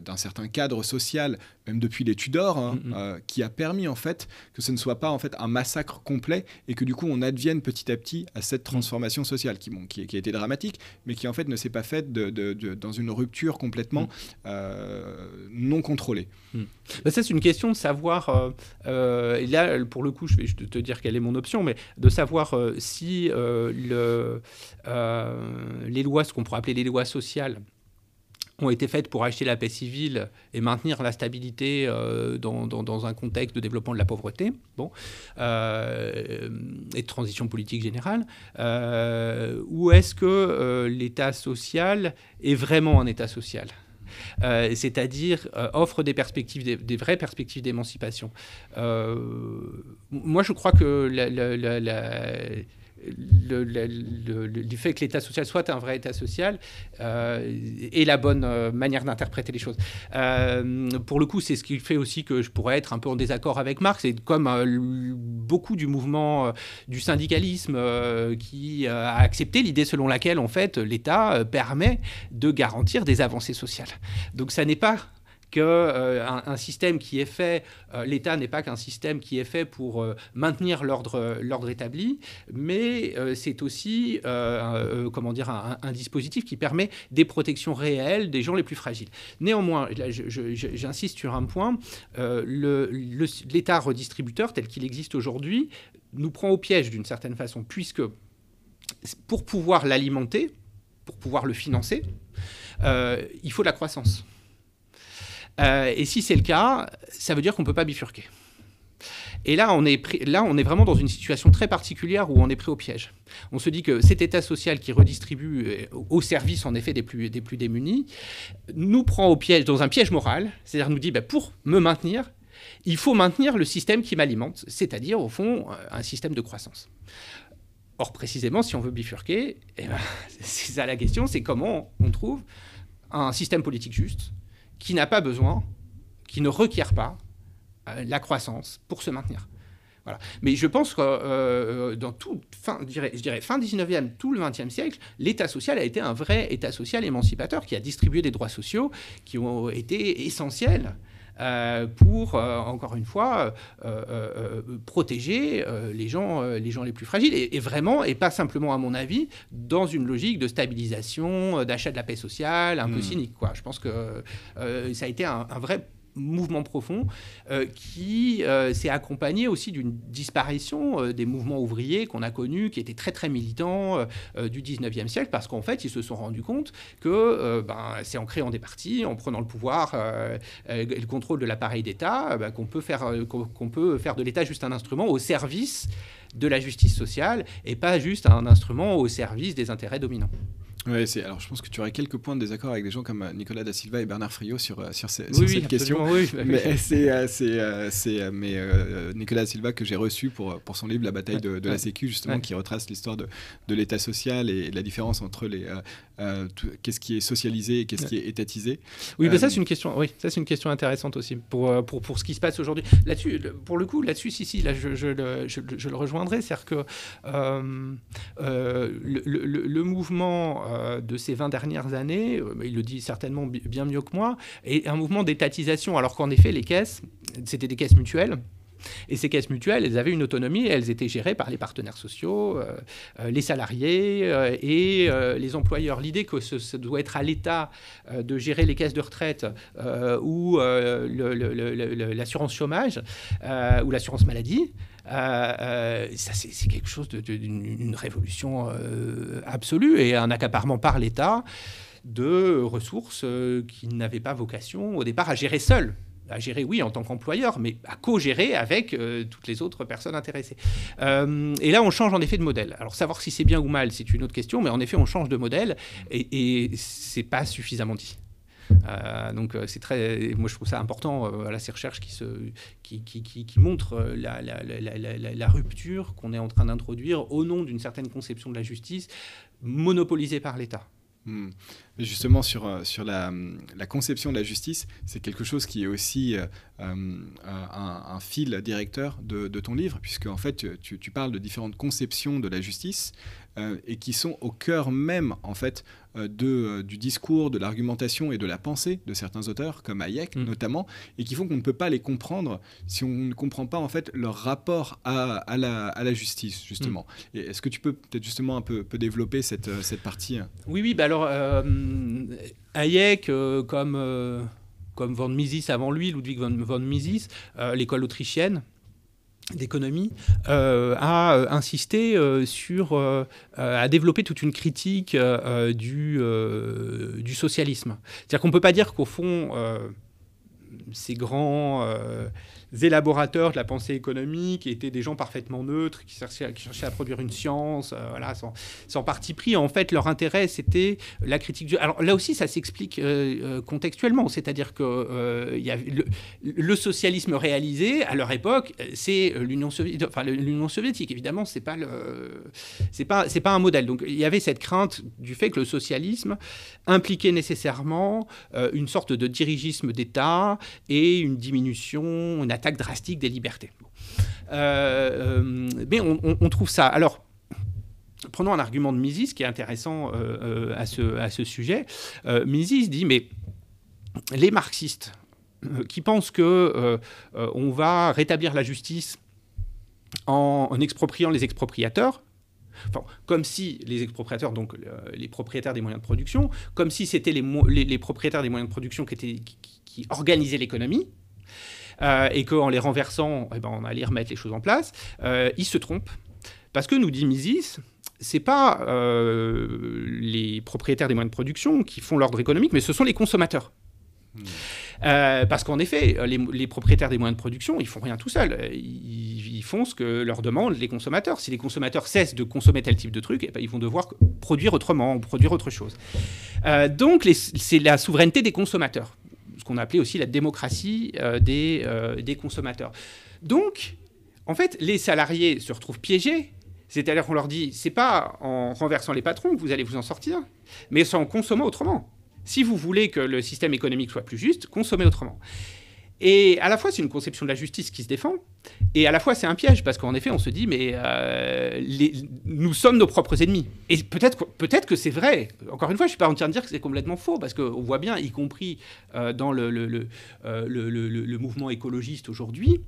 d'un certain cadre social, même depuis les Tudors, hein, qui a permis en fait que ce ne soit pas en fait un massacre complet et que du coup on advienne petit à petit à cette transformation sociale qui, bon, qui, a été dramatique, mais qui en fait ne s'est pas faite dans une rupture complètement mm. non contrôlée. Mm. Bah, ça c'est une question de savoir, et là pour le coup je vais te dire quelle est mon option, mais de savoir si le euh, les lois, ce qu'on pourrait appeler les lois sociales, ont été faites pour acheter la paix civile et maintenir la stabilité euh, dans, un contexte de développement de la pauvreté bon, euh, et de transition politique générale Ou est-ce que l'État social est vraiment un État social? C'est-à-dire offre des perspectives, des, vraies perspectives d'émancipation. moi, je crois que la, le, du fait que l'État social soit un vrai État social euh, est la bonne euh, manière d'interpréter les choses. Euh, pour le coup, c'est ce qui fait aussi que je pourrais être un peu en désaccord avec Marx, et comme beaucoup du mouvement du syndicalisme qui a accepté l'idée selon laquelle, en fait, l'État permet de garantir des avancées sociales. Donc ça n'est pas que euh, un, système qui est fait, euh, l'État n'est pas qu'un système qui est fait pour euh, maintenir l'ordre, l'ordre établi, mais c'est aussi, comment dire, un, dispositif qui permet des protections réelles des gens les plus fragiles. Néanmoins, j'insiste sur un point, l'État redistributeur tel qu'il existe aujourd'hui nous prend au piège d'une certaine façon, puisque pour pouvoir l'alimenter, pour pouvoir le financer, il faut de la croissance. Euh, et si c'est le cas, ça veut dire qu'on ne peut pas bifurquer. Et là on, est là, on est vraiment dans une situation très particulière où on est pris au piège. On se dit que cet État social qui redistribue euh, au service, en effet, des plus, des plus démunis, nous prend au piège, dans un piège moral, c'est-à-dire nous dit, bah, pour me maintenir, il faut maintenir le système qui m'alimente, c'est-à-dire, au fond, euh, un système de croissance. Or, précisément, si on veut bifurquer, eh ben, c'est ça la question, c'est comment on trouve un système politique juste, qui n'a pas besoin, qui ne requiert pas euh, la croissance pour se maintenir. Voilà. Mais je pense que euh, dans tout, fin, je dirais, je dirais fin 19e, tout le 20e siècle, l'État social a été un vrai État social émancipateur qui a distribué des droits sociaux qui ont été essentiels pour, euh, encore une fois, euh, protéger les, gens, les gens les plus fragiles. Et, vraiment, et pas simplement à mon avis, dans une logique de stabilisation, d'achat de la paix sociale, un peu hmm. cynique. Quoi. Je pense que ça a été un, un vrai mouvement profond euh, qui euh, s'est accompagné aussi d'une disparition euh, des mouvements ouvriers qu'on a connus, qui étaient très très militants du 19e siècle, parce qu'en fait, ils se sont rendus compte que ben, c'est en créant des partis, en prenant le pouvoir et le contrôle de l'appareil d'État, ben, qu'on peut, faire, qu'on peut faire de l'État juste un instrument au service de la justice sociale et pas juste un instrument au service des intérêts dominants. Ouais, c'est alors je pense que tu aurais quelques points de désaccord avec des gens comme Nicolas da Silva et Bernard Friot sur sur, cette question. Oui, mais c'est c'est mais Nicolas da Silva que j'ai reçu pour pour son livre La bataille de, la Sécu justement qui retrace l'histoire de, de l'État social et la différence entre les euh, qu'est-ce qui est socialisé et qu'est-ce qui est étatisé. Oui, mais ça euh, c'est une question. Oui, ça c'est une question intéressante aussi pour, euh, pour, pour ce qui se passe aujourd'hui. Là-dessus, pour le coup, là-dessus, si si, là je, je, le, je, le rejoindrai, c'est-à-dire que le, le, mouvement de ces 20 dernières années, il le dit certainement bien mieux que moi, est un mouvement d'étatisation, alors qu'en effet les caisses, c'était des caisses mutuelles. Et ces caisses mutuelles, elles avaient une autonomie, elles étaient gérées par les partenaires sociaux, euh, euh, les salariés euh, et les employeurs. L'idée que ce, doit être à l'État de gérer les caisses de retraite ou l'assurance chômage ou l'assurance maladie, ça, c'est quelque chose d'une révolution absolue et un accaparement par l'État de ressources qui n'avaient pas vocation au départ à gérer seules à gérer, oui, en tant qu'employeur, mais à co-gérer avec euh, toutes les autres personnes intéressées. Euh, et là, on change en effet de modèle. Alors, savoir si c'est bien ou mal, c'est une autre question, mais en effet, on change de modèle et, et c'est pas suffisamment dit. Euh, donc c'est très, moi je trouve ça important à ces recherches qui, se, qui, qui, qui, la, la, la rupture qu'on est en train d'introduire au nom d'une certaine conception de la justice monopolisée par l'État. Hmm. Justement, sur, euh, sur la, la, conception de la justice, c'est quelque chose qui est aussi euh, euh, un, fil directeur de, de, ton livre, puisque en fait, tu, tu, parles de différentes conceptions de la justice et qui sont au cœur même, en fait, de, du discours, de l'argumentation et de la pensée de certains auteurs, comme Hayek hmm. notamment, et qui font qu'on ne peut pas les comprendre si on ne comprend pas, en fait, leur rapport à, à, la, à la, justice, justement. Hmm. Est-ce que tu peux peut-être justement un peu, peu développer cette, cette partie Oui, oui, bah alors euh, Hayek, euh, comme, euh, comme von Mises avant lui, Ludwig von, Mises, l'école autrichienne, d'économie, a insisté sur, à développer toute une critique du, du socialisme. C'est-à-dire qu'on peut pas dire qu'au fond, ces grands élaborateurs de la pensée économique étaient des gens parfaitement neutres, qui cherchaient, à produire une science, euh, voilà, sans, parti pris. En fait, leur intérêt, c'était la critique du... Alors là aussi, ça s'explique euh, euh, contextuellement, c'est-à-dire que le, socialisme réalisé, à leur époque, c'est l'Union soviétique. Évidemment, c'est pas, pas, pas un modèle. Donc il y avait cette crainte du fait que le socialisme impliquait nécessairement une sorte de dirigisme d'État et une diminution, une attaque drastique des libertés. Euh, euh, mais on, trouve ça. Alors, prenons un argument de Mises qui est intéressant euh, à, ce, sujet. Mises dit, mais les marxistes qui pensent que on va rétablir la justice en, expropriant les expropriateurs, Enfin, comme si les expropriateurs, donc les propriétaires des moyens de production, comme si c'était les, propriétaires des moyens de production qui, étaient, organisaient l'économie, euh, et qu'en les renversant, eh ben, on allait remettre les choses en place, euh, ils se trompent. Parce que nous dit Mises, c'est pas euh, les propriétaires des moyens de production qui font l'ordre économique, mais ce sont les consommateurs. Hmm. parce qu'en effet, les, propriétaires des moyens de production, ils font rien tout seuls. Ils, font ce que leur demandent les consommateurs. Si les consommateurs cessent de consommer tel type de truc, eh ben, ils vont devoir produire autrement ou produire autre chose. donc, c'est la souveraineté des consommateurs ce qu'on appelait aussi la démocratie euh, des, euh, des consommateurs. Donc, en fait, les salariés se retrouvent piégés. C'est-à-dire qu'on leur dit, c'est pas en renversant les patrons que vous allez vous en sortir, mais c'est en consommant autrement. Si vous voulez que le système économique soit plus juste, consommez autrement. Et à la fois, c'est une conception de la justice qui se défend, et à la fois, c'est un piège, parce qu'en effet, on se dit, mais euh, nous sommes nos propres ennemis. Et peut-être peut que c'est vrai. Encore une fois, je ne suis pas en train de dire que c'est complètement faux, parce qu'on voit bien, y compris euh, dans le, euh, le, le, le, mouvement écologiste aujourd'hui,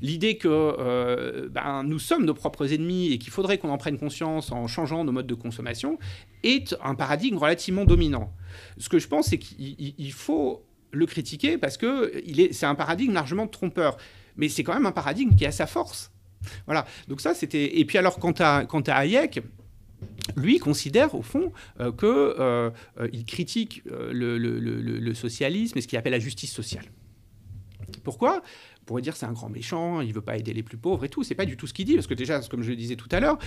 L'idée que ben, nous sommes nos propres ennemis et qu'il faudrait qu'on en prenne conscience en changeant nos modes de consommation est un paradigme relativement dominant. Ce que je pense, c'est qu'il faut le critiquer parce que c'est un paradigme largement trompeur. Mais c'est quand même un paradigme qui a sa force. Voilà. Donc ça, c'était. Et puis alors, quant à, à Hayek, lui considère au fond qu'il euh, que euh, critique euh, le, socialisme et ce qu'il appelle la justice sociale. Pourquoi? On pourrait dire c'est un grand méchant, il veut pas aider les plus pauvres et tout. C'est pas du tout ce qu'il dit, parce que déjà, comme je le disais tout à l'heure,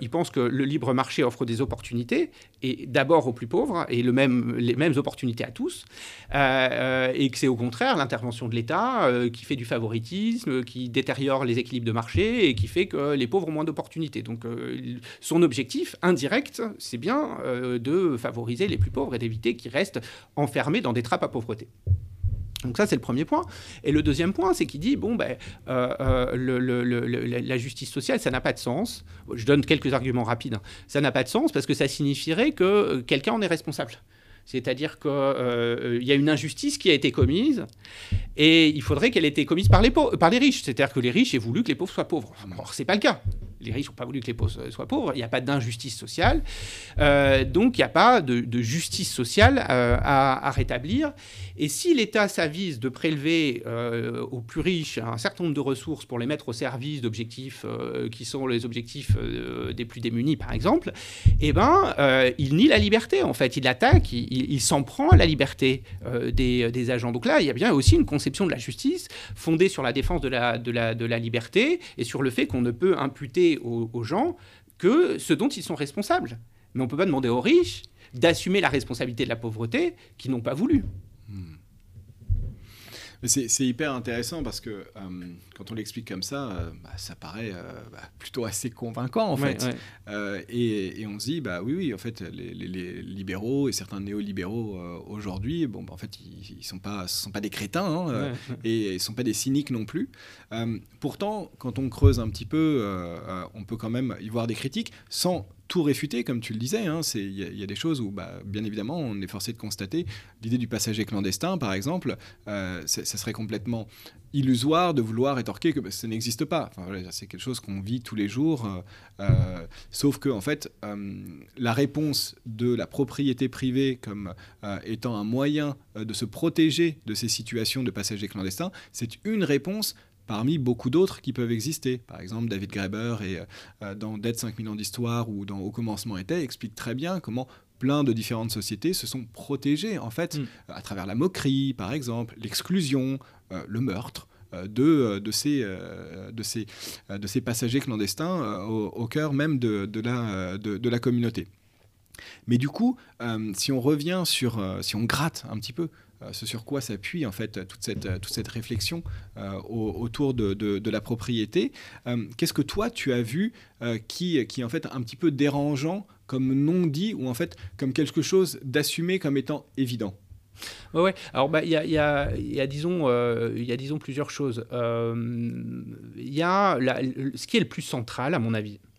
il pense que le libre marché offre des opportunités, et d'abord aux plus pauvres, et le même, les mêmes opportunités à tous, et que c'est au contraire l'intervention de l'État qui fait du favoritisme, qui détériore les équilibres de marché et qui fait que les pauvres ont moins d'opportunités. Donc son objectif indirect, c'est bien de favoriser les plus pauvres et d'éviter qu'ils restent enfermés dans des trappes à pauvreté. Donc ça, c'est le premier point. Et le deuxième point, c'est qu'il dit, bon, ben, euh, euh, la justice sociale, ça n'a pas de sens. Je donne quelques arguments rapides. Ça n'a pas de sens parce que ça signifierait que euh, quelqu'un en est responsable. C'est-à-dire qu'il y a une injustice qui a été commise et il faudrait qu'elle ait été commise par les, par les riches. C'est-à-dire que les riches aient voulu que les pauvres soient pauvres. Or, ce n'est pas le cas les riches n'ont pas voulu que les pauvres soient pauvres, il n'y a pas d'injustice sociale, euh, donc il n'y a pas de, justice sociale euh, à, rétablir. Et si l'État s'avise de prélever euh, aux plus riches un certain nombre de ressources pour les mettre au service d'objectifs qui sont les objectifs des plus démunis, par exemple, eh ben, il nie la liberté, en fait. Il attaque, il, s'en prend à la liberté des, agents. Donc là, il y a bien aussi une conception de la justice fondée sur la défense de la, de la, de la liberté et sur le fait qu'on ne peut imputer aux, gens que ce dont ils sont responsables. Mais on ne peut pas demander aux riches d'assumer la responsabilité de la pauvreté qu'ils n'ont pas voulu. Hmm. C'est hyper intéressant parce que euh, quand on l'explique comme ça, euh, bah, ça paraît euh, bah, plutôt assez convaincant en fait. Et, on se dit, bah oui, oui, en fait, les, libéraux et certains néolibéraux aujourd'hui, bon, bah, en fait, ils ne sont, pas, sont pas des crétins hein, et ils ne sont pas des cyniques non plus. pourtant, quand on creuse un petit peu, on peut quand même y voir des critiques sans tout réfuter, comme tu le disais. Hein, il y, a des choses où, bah, bien évidemment, on est forcé de constater l'idée du passager clandestin, par exemple, euh, ça serait complètement illusoire de vouloir étorquer que bah, ça n'existe pas. C'est quelque chose qu'on vit tous les jours. Euh, euh, sauf que, en fait, la réponse de la propriété privée comme étant un moyen de se protéger de ces situations de passagers clandestins, c'est une réponse parmi beaucoup d'autres qui peuvent exister. Par exemple, David Graeber, et, euh, dans Dead 5 millions d'histoires ou dans Au commencement était, explique très bien comment plein de différentes sociétés se sont protégées, en fait, mm. à travers la moquerie, par exemple, l'exclusion, euh, le meurtre. Euh, de, de, ces, de, ces, de ces passagers clandestins au, cœur même de, de la, de, la communauté. Mais du coup, si on revient sur, si on gratte un petit peu euh, ce sur quoi s'appuie en fait toute cette, toute cette réflexion euh, autour de, de, la propriété. Euh, qu'est-ce que toi tu as vu qui, qui est en fait un petit peu dérangeant comme non dit ou en fait comme quelque chose d'assumé comme étant évident? Ouais, ouais. Alors, bah, il y, a, y, a, disons, y a, disons, plusieurs choses. Il y a ce qui est le plus central, à mon avis, euh,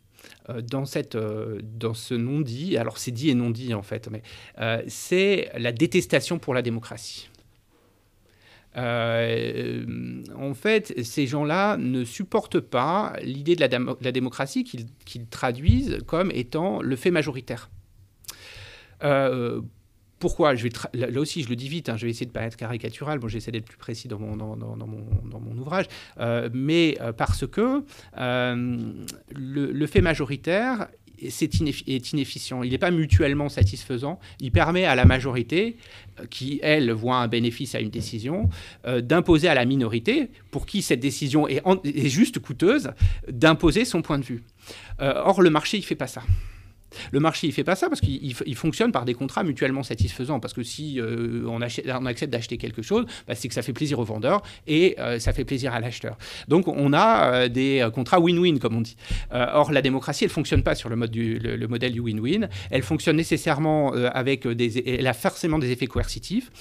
dans, cette, euh, dans ce non-dit, alors c'est dit et non-dit en fait, mais euh, c'est la détestation pour la démocratie. en fait, ces gens-là ne supportent pas l'idée de la démocratie qu'ils traduisent comme étant le fait majoritaire. Pourquoi je vais Là aussi, je le dis vite, hein, je vais essayer de pas être caricatural, bon, j'essaie d'être plus précis dans mon, dans, mon, dans mon, ouvrage, euh, mais euh, parce que euh, le, fait majoritaire est, est inefficient, il n'est pas mutuellement satisfaisant, il permet à la majorité, qui, elle, voit un bénéfice à une décision, d'imposer à la minorité, pour qui cette décision est juste coûteuse, d'imposer son point de vue. or, le marché, il ne fait pas ça. Le marché, il fait pas ça parce qu'il fonctionne par des contrats mutuellement satisfaisants. Parce que si euh, on, accepte d'acheter quelque chose, bah, c'est que ça fait plaisir au vendeur et euh, ça fait plaisir à l'acheteur. Donc on a euh, des contrats win-win, comme on dit. or, la démocratie, elle fonctionne pas sur le, modèle du win-win. Elle fonctionne nécessairement avec des... Elle a forcément des effets coercitifs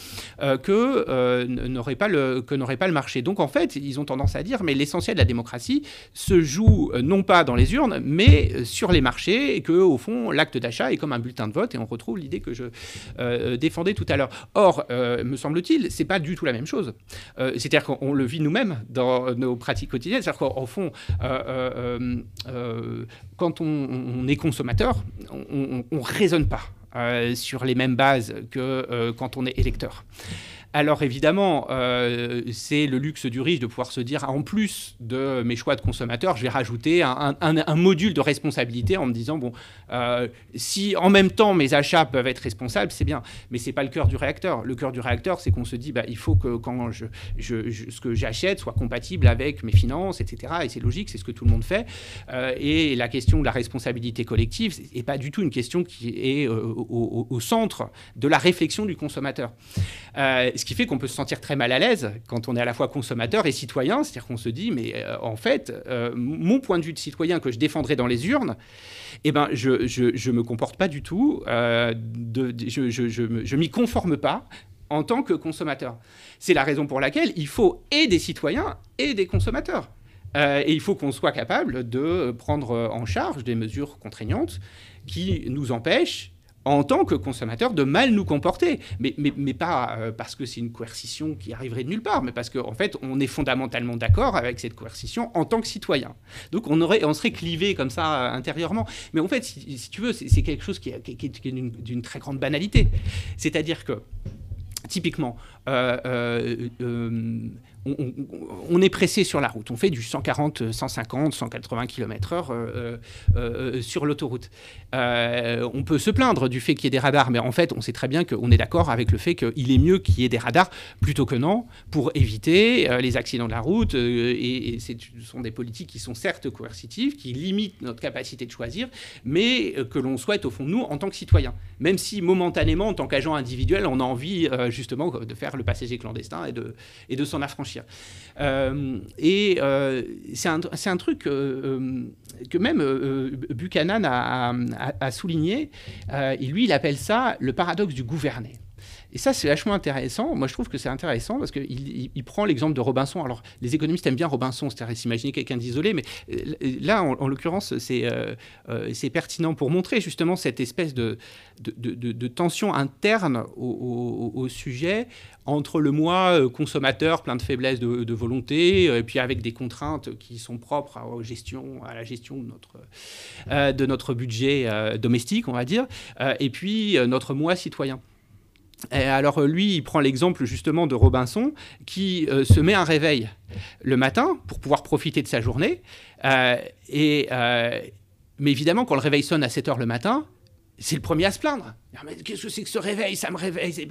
que n'aurait pas, le, pas le marché. Donc en fait, ils ont tendance à dire, mais l'essentiel de la démocratie se joue non pas dans les urnes, mais sur les marchés et que au fond, l'acte d'achat est comme un bulletin de vote et on retrouve l'idée que je euh, défendais tout à l'heure. Or, euh, me semble-t-il, c'est pas du tout la même chose. Euh, c'est-à-dire qu'on le vit nous-mêmes dans nos pratiques quotidiennes. C'est-à-dire qu'au fond, quand on, est consommateur, on ne raisonne pas sur les mêmes bases que quand on est électeur. Alors évidemment, euh, c'est le luxe du riche de pouvoir se dire, en plus de mes choix de consommateur, je vais rajouter un, module de responsabilité en me disant, bon, euh, si en même temps mes achats peuvent être responsables, c'est bien. Mais c'est pas le cœur du réacteur. Le cœur du réacteur, c'est qu'on se dit, bah, il faut que quand je, ce que j'achète soit compatible avec mes finances, etc. Et c'est logique, c'est ce que tout le monde fait. Euh, et la question de la responsabilité collective n'est pas du tout une question qui est au, au, centre de la réflexion du consommateur. Ce qui fait qu'on peut se sentir très mal à l'aise quand on est à la fois consommateur et citoyen, c'est-à-dire qu'on se dit, mais euh, en fait, euh, mon point de vue de citoyen que je défendrai dans les urnes, eh ben, je ne me comporte pas du tout, euh, je ne m'y conforme pas en tant que consommateur. C'est la raison pour laquelle il faut et des citoyens et des consommateurs. et il faut qu'on soit capable de prendre en charge des mesures contraignantes qui nous empêchent en tant que consommateur de mal nous comporter. Mais, mais, pas euh, parce que c'est une coercition qui arriverait de nulle part, mais parce qu'en en fait, on est fondamentalement d'accord avec cette coercition en tant que citoyen. Donc on, aurait, on serait clivé comme ça euh, intérieurement. Mais en fait, si, tu veux, c'est quelque chose qui, est d'une très grande banalité. C'est-à-dire que, typiquement, euh, on, est pressé sur la route. On fait du 140, 150, 180 km/h sur l'autoroute. Euh, on peut se plaindre du fait qu'il y ait des radars, mais en fait, on sait très bien qu'on est d'accord avec le fait qu'il est mieux qu'il y ait des radars plutôt que non pour éviter euh, les accidents de la route. Euh, et, ce sont des politiques qui sont certes coercitives, qui limitent notre capacité de choisir, mais que l'on souhaite au fond nous en tant que citoyens. Même si momentanément, en tant qu'agent individuel, on a envie justement de faire le passager clandestin et de, s'en affranchir. Euh, et euh, c'est un, truc que même euh, Buchanan a, souligné. lui, il appelle ça le paradoxe du gouverné. Et ça, c'est vachement intéressant. Moi, je trouve que c'est intéressant parce qu'il il, prend l'exemple de Robinson. Alors, les économistes aiment bien Robinson, c'est-à-dire s'imaginer quelqu'un d'isolé, mais là, en, l'occurrence, c'est pertinent pour montrer justement cette espèce de, tension interne au sujet entre le moi euh, consommateur plein de faiblesses de, volonté, euh, et puis avec des contraintes qui sont propres à, la gestion euh, de notre budget domestique, on va dire, et puis notre moi citoyen. Alors lui, il prend l'exemple justement de Robinson qui se met un réveil le matin pour pouvoir profiter de sa journée. et, mais évidemment, quand le réveil sonne à 7 heures le matin, c'est le premier à se plaindre. Ah, qu'est-ce que c'est que ce réveil? Ça me réveille.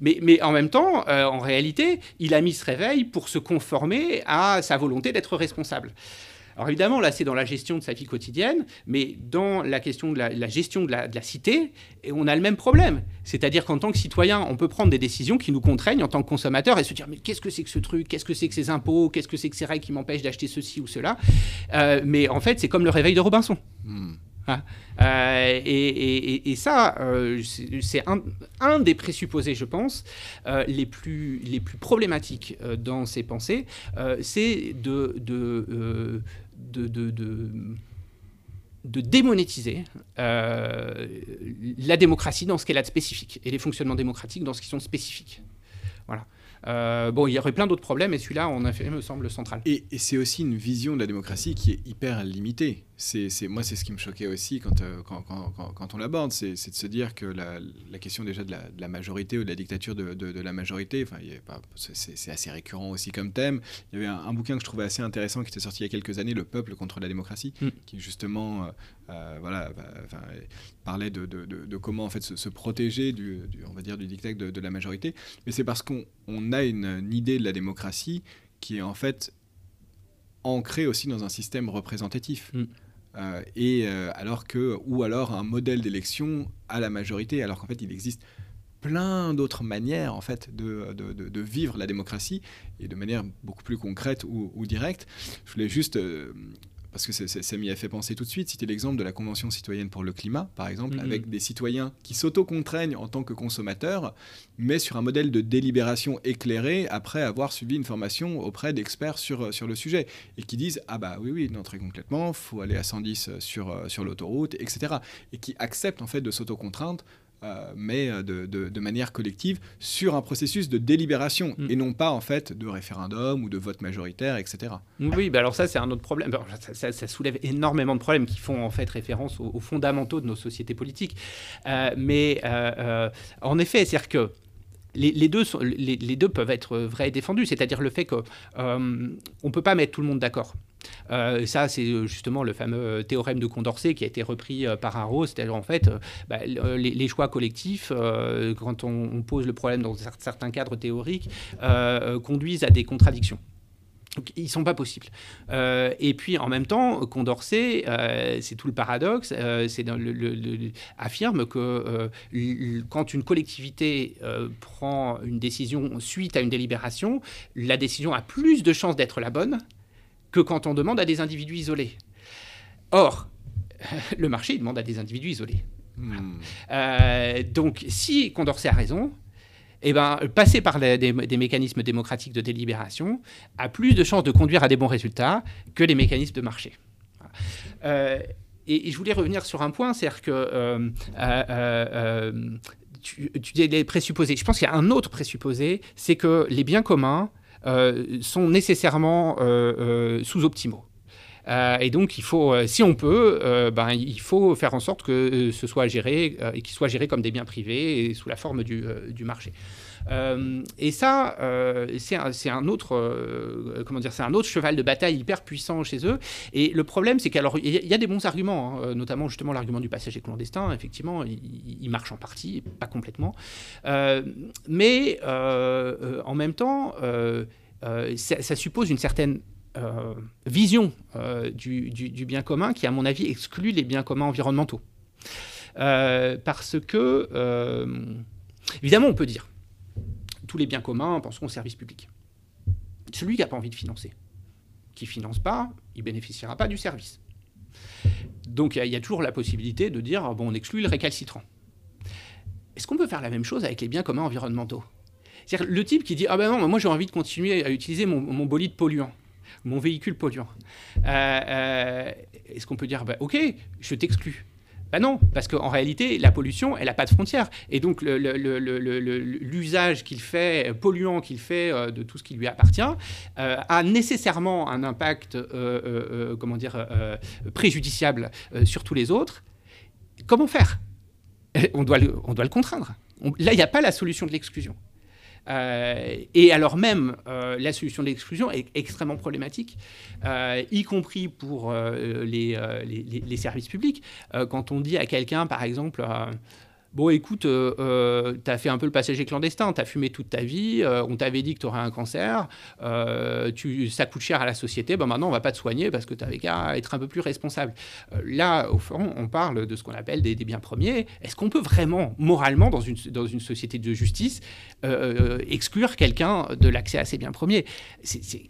Mais, en même temps, euh, en réalité, il a mis ce réveil pour se conformer à sa volonté d'être responsable. Alors évidemment, là, c'est dans la gestion de sa vie quotidienne, mais dans la question de la, gestion de la, cité, on a le même problème. C'est-à-dire qu'en tant que citoyen, on peut prendre des décisions qui nous contraignent en tant que consommateur et se dire, mais qu'est-ce que c'est que ce truc? Qu'est-ce que c'est que ces impôts? Qu'est-ce que c'est que ces règles qui m'empêchent d'acheter ceci ou cela? Euh, Mais en fait, c'est comme le réveil de Robinson. Hmm. Hein? Euh, et, ça, euh, c'est un, des présupposés, je pense, euh, les, plus, les plus problématiques dans ces pensées, c'est de, de, de, de, de démonétiser la démocratie dans ce qu'elle a de spécifique et les fonctionnements démocratiques dans ce qui sont spécifiques. Voilà. Euh, bon, il y aurait plein d'autres problèmes, et celui-là, en effet, me semble central. Et, c'est aussi une vision de la démocratie qui est hyper limitée. C'est, moi, c'est ce qui me choquait aussi quand, euh, quand, quand, quand, on l'aborde, c'est, de se dire que la, la question déjà de la, de la, majorité ou de la dictature de, de, la majorité, enfin, c'est, assez récurrent aussi comme thème. Il y avait un, bouquin que je trouvais assez intéressant qui était sorti il y a quelques années, Le peuple contre la démocratie, mm. qui justement euh, voilà, bah, parlait de, de, comment en fait se, protéger du, on va dire, du dictat de, la majorité. Mais c'est parce qu'on on a une, idée de la démocratie qui est en fait ancrée aussi dans un système représentatif. Mm. Euh, et euh, alors que, ou alors un modèle d'élection à la majorité, alors qu'en fait il existe plein d'autres manières en fait de, vivre la démocratie et de manière beaucoup plus concrète ou, ou directe. Je voulais juste parce que ça m'y a fait penser tout de suite, c'était l'exemple de la Convention citoyenne pour le climat, par exemple, mm-hmm. avec des citoyens qui s'auto-contraignent en tant que consommateurs, mais sur un modèle de délibération éclairé après avoir suivi une formation auprès d'experts sur, sur le sujet, et qui disent Ah bah oui, oui, non, très concrètement, faut aller à 110 sur, sur l'autoroute, etc. Et qui acceptent en fait de s'auto-contraindre euh, mais euh, de, manière collective sur un processus de délibération mm. et non pas en fait de référendum ou de vote majoritaire, etc. Oui, bah alors ça c'est un autre problème. Ça, soulève énormément de problèmes qui font en fait référence aux, fondamentaux de nos sociétés politiques. Euh, mais en effet, c'est-à-dire que les, deux les, deux peuvent être vrais et défendus, c'est-à-dire le fait qu'on ne peut pas mettre tout le monde d'accord. Ça, c'est justement le fameux théorème de Condorcet qui a été repris par Arrow, c'est-à-dire en fait, bah, les, choix collectifs, quand on, pose le problème dans certains cadres théoriques, conduisent à des contradictions. Ils sont pas possibles. Euh, et puis en même temps, Condorcet, euh, c'est tout le paradoxe, euh, affirme que quand une collectivité prend une décision suite à une délibération, la décision a plus de chances d'être la bonne que quand on demande à des individus isolés. Or, le marché demande à des individus isolés. Hmm. donc, si Condorcet a raison, eh ben, passer par des, mécanismes démocratiques de délibération a plus de chances de conduire à des bons résultats que les mécanismes de marché. Euh, et, je voulais revenir sur un point, c'est-à-dire que euh, euh, tu, dis les présupposés. Je pense qu'il y a un autre présupposé, c'est que les biens communs sont nécessairement sous-optimaux. et donc, il faut, si on peut, ben, il faut faire en sorte que ce soit géré et qu'il soit géré comme des biens privés et sous la forme du, du marché. Euh, et ça, euh, c'est un, autre, euh, comment dire, c'est un autre cheval de bataille hyper puissant chez eux. Et le problème, c'est qu'alors il y, a des bons arguments, hein, notamment justement l'argument du passager clandestin. Effectivement, il, marche en partie, pas complètement. mais en même temps, ça, suppose une certaine vision du, du, bien commun qui, à mon avis, exclut les biens communs environnementaux. parce que, évidemment, on peut dire, tous les biens communs, penseront au service public. Celui qui n'a pas envie de financer, qui ne finance pas, il bénéficiera pas du service. Donc il y, a toujours la possibilité de dire, bon, on exclut le récalcitrant. Est-ce qu'on peut faire la même chose avec les biens communs environnementaux? C'est-à-dire le type qui dit, ah ben non, moi j'ai envie de continuer à utiliser mon, bolide polluant, mon véhicule polluant. Euh, euh, est-ce qu'on peut dire, bah, ok, je t'exclus ben non, parce qu'en réalité, la pollution, elle n'a pas de frontières. Et donc, l'usage qu'il fait, polluant qu'il fait euh, de tout ce qui lui appartient, euh, a nécessairement un impact, euh, comment dire, préjudiciable sur tous les autres. Comment faire? On doit, le, on doit le contraindre. là, il n'y a pas la solution de l'exclusion. Euh, et alors même, euh, la solution de l'exclusion est extrêmement problématique, euh, y compris pour les, les, services publics. quand on dit à quelqu'un, par exemple, Bon, écoute, euh, euh, tu as fait un peu le passager clandestin, tu as fumé toute ta vie, euh, on t'avait dit que tu aurais un cancer, tu, ça coûte cher à la société, ben maintenant on va pas te soigner parce que tu avais qu'à être un peu plus responsable. là, au fond, on parle de ce qu'on appelle des, biens premiers. Est-ce qu'on peut vraiment, moralement, dans une, dans une société de justice, exclure quelqu'un de l'accès à ces biens premiers? C'est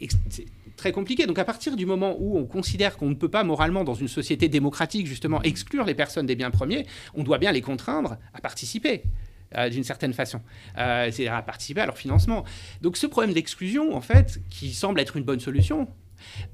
très compliqué. Donc à partir du moment où on considère qu'on ne peut pas moralement, dans une société démocratique, justement, exclure les personnes des biens premiers, on doit bien les contraindre à participer. Euh, d'une certaine façon, euh, c'est-à-dire à participer à leur financement. Donc ce problème d'exclusion, en fait, qui semble être une bonne solution,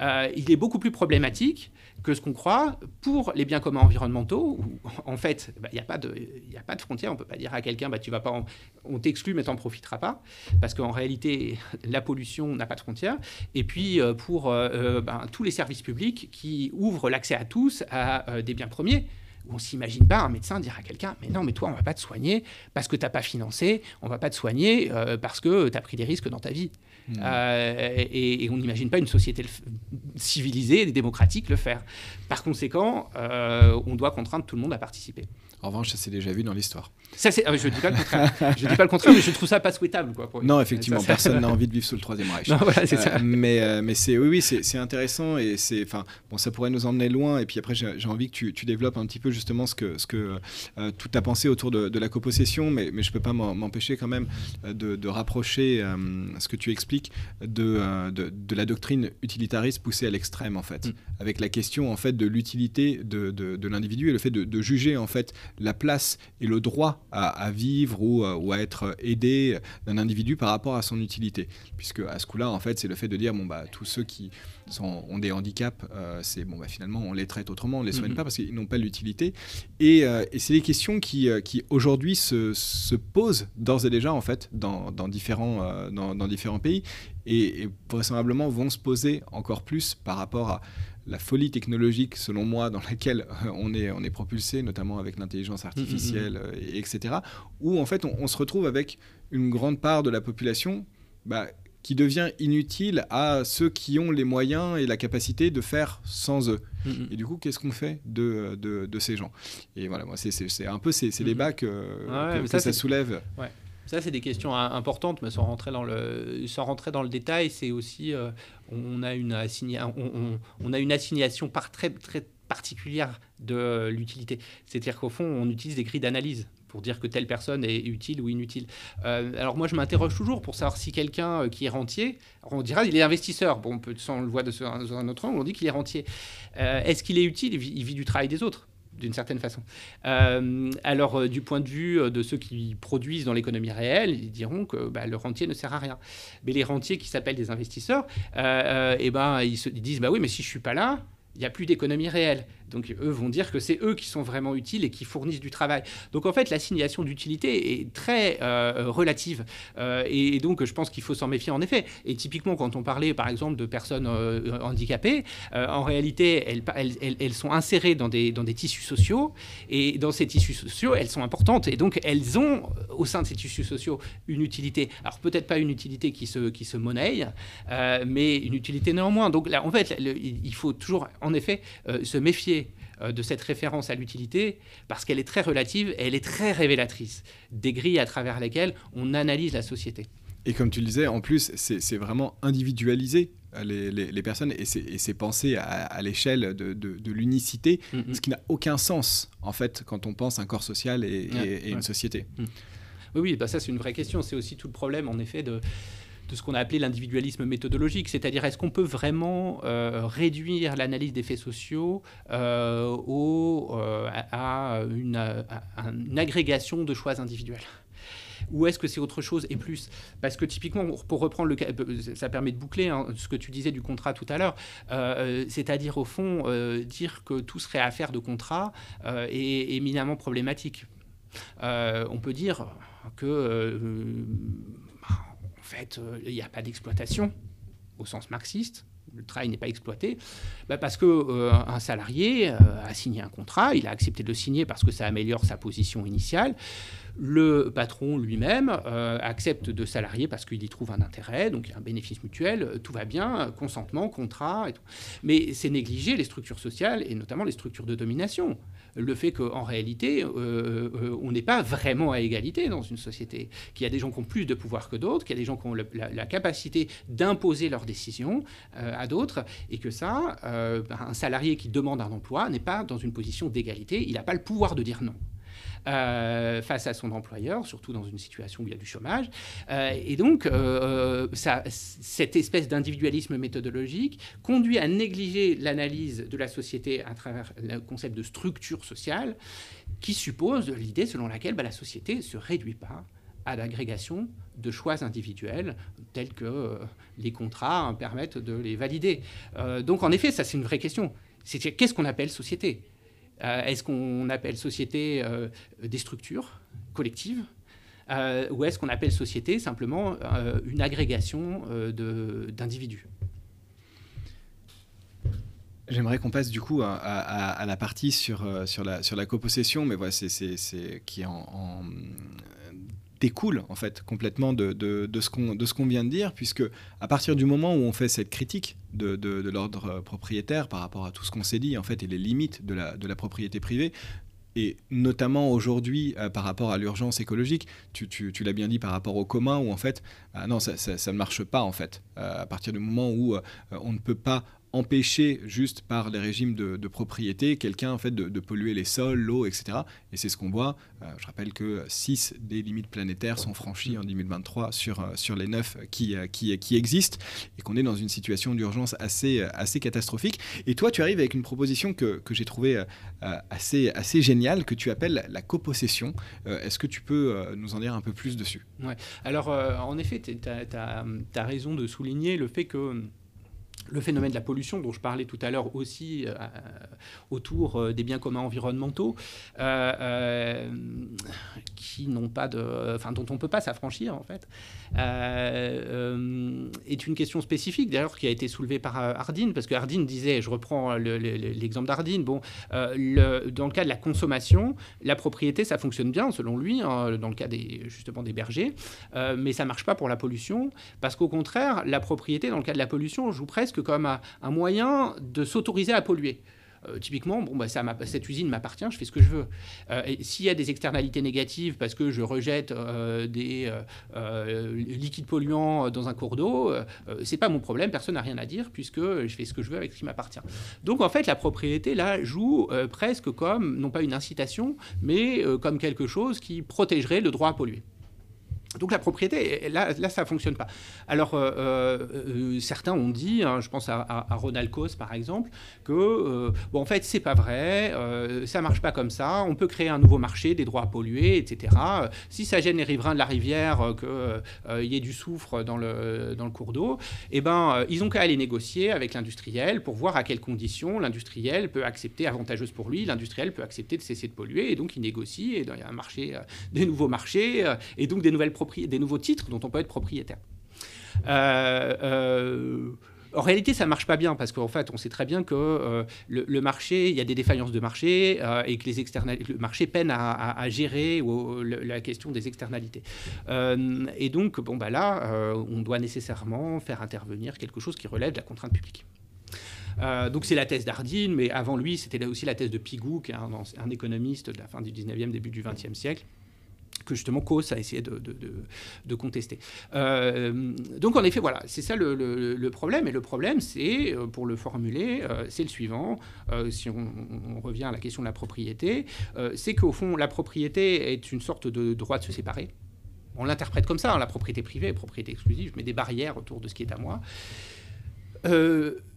euh, il est beaucoup plus problématique que ce qu'on croit pour les biens communs environnementaux, où en fait, bah, il n'y a, pas de, frontière. On ne peut pas dire à quelqu'un, bah, tu vas pas on t'exclut, mais tu n'en profiteras pas, parce qu'en réalité, la pollution n'a pas de frontière. Et puis, pour ben, tous les services publics qui ouvrent l'accès à tous à des biens premiers, où on s'imagine pas un médecin dire à quelqu'un mais non mais toi on va pas te soigner parce que tu n'as pas financé on va pas te soigner parce que tu as pris des risques dans ta vie Hmm. Euh, et, on n'imagine pas une société civilisée et démocratique le faire. Par conséquent, euh, on doit contraindre tout le monde à participer. En revanche, ça s'est déjà vu dans l'histoire. Ça, ah, je ne dis pas le contraire. je dis pas le contraire, mais je trouve ça pas souhaitable. Quoi, non, effectivement, personne n'a envie de vivre sous le Troisième Reich. Non, voilà, c'est ça. Euh, mais, mais c'est, oui, oui c'est, intéressant et c'est, enfin, bon, ça pourrait nous emmener loin. Et puis après, j'ai, envie que tu, tu, développes un petit peu justement ce que, ce que tout a pensé autour de, de la copossession, mais, mais je ne peux pas m'empêcher quand même de, de rapprocher ce que tu expliques euh, de, de, la doctrine utilitariste poussée à l'extrême en fait, mm. avec la question en fait de l'utilité de, de l'individu et le fait de, juger en fait la place et le droit à, vivre ou, euh, ou, à être aidé d'un individu par rapport à son utilité, puisque à ce coup-là en fait c'est le fait de dire bon bah tous ceux qui ont des handicaps, euh, c'est bon, bah, finalement, on les traite autrement, on les soigne mhm. pas parce qu'ils n'ont pas l'utilité. Et, euh, et c'est des questions qui, qui aujourd'hui se, se, posent d'ores et déjà en fait dans, dans différents, dans, dans, différents pays et, vraisemblablement vont se poser encore plus par rapport à la folie technologique, selon moi, dans laquelle on est, on est propulsé, notamment avec l'intelligence artificielle, mm, mm, mm. etc., où en fait on, se retrouve avec une grande part de la population bah, qui devient inutile à ceux qui ont les moyens et la capacité de faire sans eux. Et du coup, qu'est-ce qu'on fait de, de, ces gens? Et voilà, moi, c'est un peu ces, débats que, que, ça, soulève. Ça, c'est des questions importantes, mais sans rentrer dans le, sans rentrer dans le détail, c'est aussi, euh, on, a une on, a une assignation par très, très particulière de l'utilité. C'est-à-dire qu'au fond, on utilise des grilles d'analyse pour dire que telle personne est utile ou inutile. Euh, alors moi, je m'interroge toujours pour savoir si quelqu'un euh, qui est rentier, on dira il est investisseur. Bon, on, peut, on le voit de un autre angle, on dit qu'il est rentier. Est-ce qu'il est utile? Il vit, du travail des autres d'une certaine façon. Euh, alors, euh, du point de vue euh, de ceux qui produisent dans l'économie réelle, ils diront que bah, le rentier ne sert à rien. Mais les rentiers qui s'appellent des investisseurs, eh ben, ils, se, disent bah oui, mais si je suis pas là, il n'y a plus d'économie réelle. Donc eux vont dire que c'est eux qui sont vraiment utiles et qui fournissent du travail. Donc en fait, l'assignation d'utilité est très euh, relative. Euh, et, donc je pense qu'il faut s'en méfier en effet. Et typiquement, quand on parlait par exemple de personnes euh, handicapées, en réalité, elles, sont insérées dans des, tissus sociaux. Et dans ces tissus sociaux, elles sont importantes. Et donc elles ont, au sein de ces tissus sociaux, une utilité. Alors peut-être pas une utilité qui se, qui monnaie, mais une utilité néanmoins. Donc là, en fait, il faut toujours, en effet, se méfier euh, de cette référence à l'utilité parce qu'elle est très relative et elle est très révélatrice des grilles à travers lesquelles on analyse la société. Et comme tu le disais, en plus, c'est vraiment individualisé euh, les, personnes et c'est pensé à, l'échelle de, l'unicité, mm-hmm. ce qui n'a aucun sens en fait quand on pense un corps social et, une société. Mm. Oui, oui bah ça c'est une vraie question. C'est aussi tout le problème en effet de de ce qu'on a appelé l'individualisme méthodologique, c'est-à-dire est-ce qu'on peut vraiment euh, réduire l'analyse des faits sociaux euh, au, euh, à, une, agrégation de choix individuels? Ou est-ce que c'est autre chose et plus? Parce que typiquement, pour reprendre le cas, ça permet de boucler hein, ce que tu disais du contrat tout à l'heure, c'est-à-dire au fond, dire que tout serait affaire de contrat est éminemment problématique. on peut dire que fait, euh, il n'y a pas d'exploitation au sens marxiste. Le travail n'est pas exploité, bah, parce que euh, un salarié euh, a signé un contrat, il a accepté de le signer parce que ça améliore sa position initiale. Le patron lui-même accepte de salarier parce qu'il y trouve un intérêt, donc un bénéfice mutuel, tout va bien, consentement, contrat, et tout. Mais c'est négliger les structures sociales et notamment les structures de domination le fait qu'en réalité, euh, euh, on n'est pas vraiment à égalité dans une société, qu'il y a des gens qui ont plus de pouvoir que d'autres, qu'il y a des gens qui ont la, capacité d'imposer leurs décisions euh, à d'autres, et que ça, un salarié qui demande un emploi n'est pas dans une position d'égalité, il n'a pas le pouvoir de dire non. Euh, face à son employeur, surtout dans une situation où il y a du chômage. Euh, et donc, euh, cette espèce d'individualisme méthodologique conduit à négliger l'analyse de la société à travers le concept de structure sociale, qui suppose l'idée selon laquelle bah, la société ne se réduit pas à l'agrégation de choix individuels tels que les contrats permettent de les valider. donc en effet, ça c'est une vraie question. Qu'est-ce qu'on appelle société? Est-ce qu'on appelle société euh, des structures collectives euh, ou est-ce qu'on appelle société simplement une agrégation d'individus? J'aimerais qu'on passe du coup à, la partie sur, sur, la, sur la copossession, mais voilà, c'est qui est en, découle en fait complètement de, de, de ce qu'on vient de dire, puisque à partir du moment où on fait cette critique de, de l'ordre propriétaire par rapport à tout ce qu'on s'est dit en fait et les limites de la, la propriété privée, et notamment aujourd'hui euh, par rapport à l'urgence écologique, tu, tu, tu l'as bien dit par rapport au commun, où en fait, ah non, ça, ça, ne marche pas en fait. Euh, à partir du moment où euh, on ne peut pas empêcher juste par les régimes de, propriété quelqu'un en fait de, polluer les sols, l'eau, etc. Et c'est ce qu'on voit. Euh, je rappelle que 6 des limites planétaires sont franchies en 2023 sur, euh, sur les 9 qui, euh, qui, qui existent et qu'on est dans une situation d'urgence assez, assez catastrophique. Et toi, tu arrives avec une proposition que, que j'ai trouvée assez, assez géniale que tu appelles la copossession. Est-ce que tu peux nous en dire un peu plus dessus? Ouais. Alors, en effet, tu as, as, raison de souligner le fait que le phénomène de la pollution dont je parlais tout à l'heure aussi euh, autour euh, des biens communs environnementaux euh, qui n'ont pas de enfin dont on ne peut pas s'affranchir en fait est une question spécifique d'ailleurs qui a été soulevée par Hardin parce que Hardin disait je reprends l'exemple d'Hardin bon le, dans le cas de la consommation la propriété ça fonctionne bien selon lui hein, dans le cas des justement des bergers mais ça marche pas pour la pollution parce qu'au contraire la propriété dans le cas de la pollution joue presque comme un, moyen de s'autoriser à polluer. Euh, typiquement, bon, bah, ça cette usine m'appartient, je fais ce que je veux. Euh, s'il y a des externalités négatives parce que je rejette euh, des liquides polluants dans un cours d'eau, c'est pas mon problème, personne n'a rien à dire puisque je fais ce que je veux avec ce qui m'appartient. Donc en fait, la propriété là joue presque comme non pas une incitation, mais comme quelque chose qui protégerait le droit à polluer. Donc la propriété, là, ça ne fonctionne pas. Alors euh, euh, euh, certains ont dit, hein, je pense à, Ronald Coase par exemple, que bon, en fait c'est pas vrai, ça marche pas comme ça, on peut créer un nouveau marché des droits à polluer, etc. Si ça gêne les riverains de la rivière qu'il y ait du soufre dans le, dans le cours d'eau, eh ben, ils ont qu'à aller négocier avec l'industriel pour voir à quelles conditions l'industriel peut accepter, avantageuse pour lui, l'industriel peut accepter de cesser de polluer, et donc il négocie, et il y a un marché, des nouveaux marchés, et donc des nouvelles des nouveaux titres dont on peut être propriétaire. Euh, euh, en réalité, ça marche pas bien parce qu'en fait, on sait très bien que euh, le, marché, il y a des défaillances de marché et que les le marché peine à, gérer la question des externalités. et donc, bon, bah là, on doit nécessairement faire intervenir quelque chose qui relève de la contrainte publique. donc c'est la thèse d'Ardine, mais avant lui, c'était aussi la thèse de Pigou, qui est un, un, économiste de la fin du 19e, début du 20e siècle, que justement Coase a essayé de, de, contester. Euh, donc en effet, voilà, c'est ça le, problème. Et le problème, c'est, euh, pour le formuler, euh, c'est le suivant, si on, revient à la question de la propriété, c'est qu'au fond, la propriété est une sorte de droit de se séparer. On l'interprète comme ça, hein, la propriété privée, propriété exclusive, mets des barrières autour de ce qui est à moi.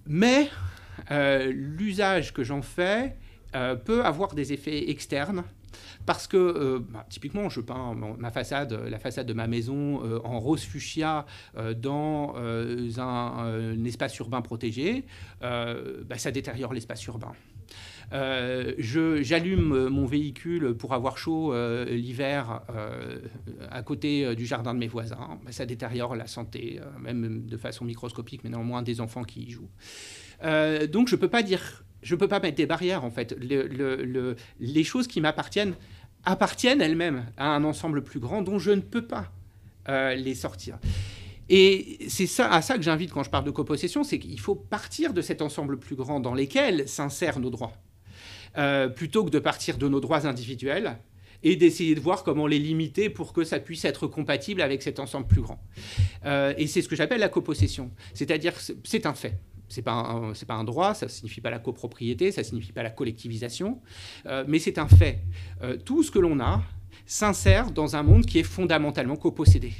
mais l'usage que j'en fais peut avoir des effets externes parce que, euh, bah, typiquement, je peins ma façade, la façade de ma maison euh, en rose fuchsia euh, dans un, espace urbain protégé, bah, ça détériore l'espace urbain. J'allume mon véhicule pour avoir chaud l'hiver à côté du jardin de mes voisins. Bah, ça détériore la santé, même de façon microscopique, mais néanmoins des enfants qui y jouent. donc je ne peux pas dire je ne peux pas mettre des barrières, en fait. les choses qui m'appartiennent appartiennent elles-mêmes à un ensemble plus grand dont je ne peux pas euh, les sortir. Et c'est à ça que j'invite quand je parle de copossession, c'est qu'il faut partir de cet ensemble plus grand dans lequel s'insèrent nos droits, euh, plutôt que de partir de nos droits individuels et d'essayer de voir comment les limiter pour que ça puisse être compatible avec cet ensemble plus grand. Euh, et c'est ce que j'appelle la copossession, c'est-à-dire c'est un fait c'est pas c'est pas un droit, ça signifie pas la copropriété, ça signifie pas la collectivisation, euh, mais c'est un fait. Euh, tout ce que l'on a s'insère dans un monde qui est fondamentalement copossédé.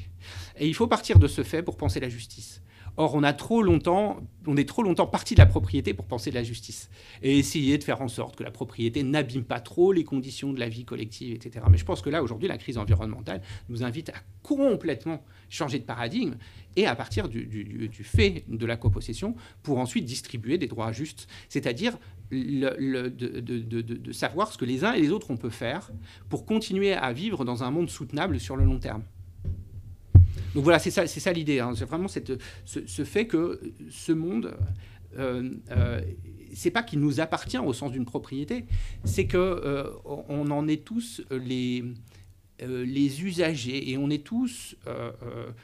Et il faut partir de ce fait pour penser la justice. Or, on a trop longtemps, on est trop longtemps parti de la propriété pour penser de la justice et essayer de faire en sorte que la propriété n'abîme pas trop les conditions de la vie collective, etc. Mais je pense que là, aujourd'hui, la crise environnementale nous invite à complètement changer de paradigme et à partir du, fait de la copossession pour ensuite distribuer des droits justes, c'est-à-dire de, de, savoir ce que les uns et les autres on peut faire pour continuer à vivre dans un monde soutenable sur le long terme. Donc voilà, c'est ça, l'idée. Hein. C'est vraiment ce, fait que ce monde, euh, euh, c'est pas qu'il nous appartient au sens d'une propriété, c'est que euh, en est tous les euh, les usagers et on est tous,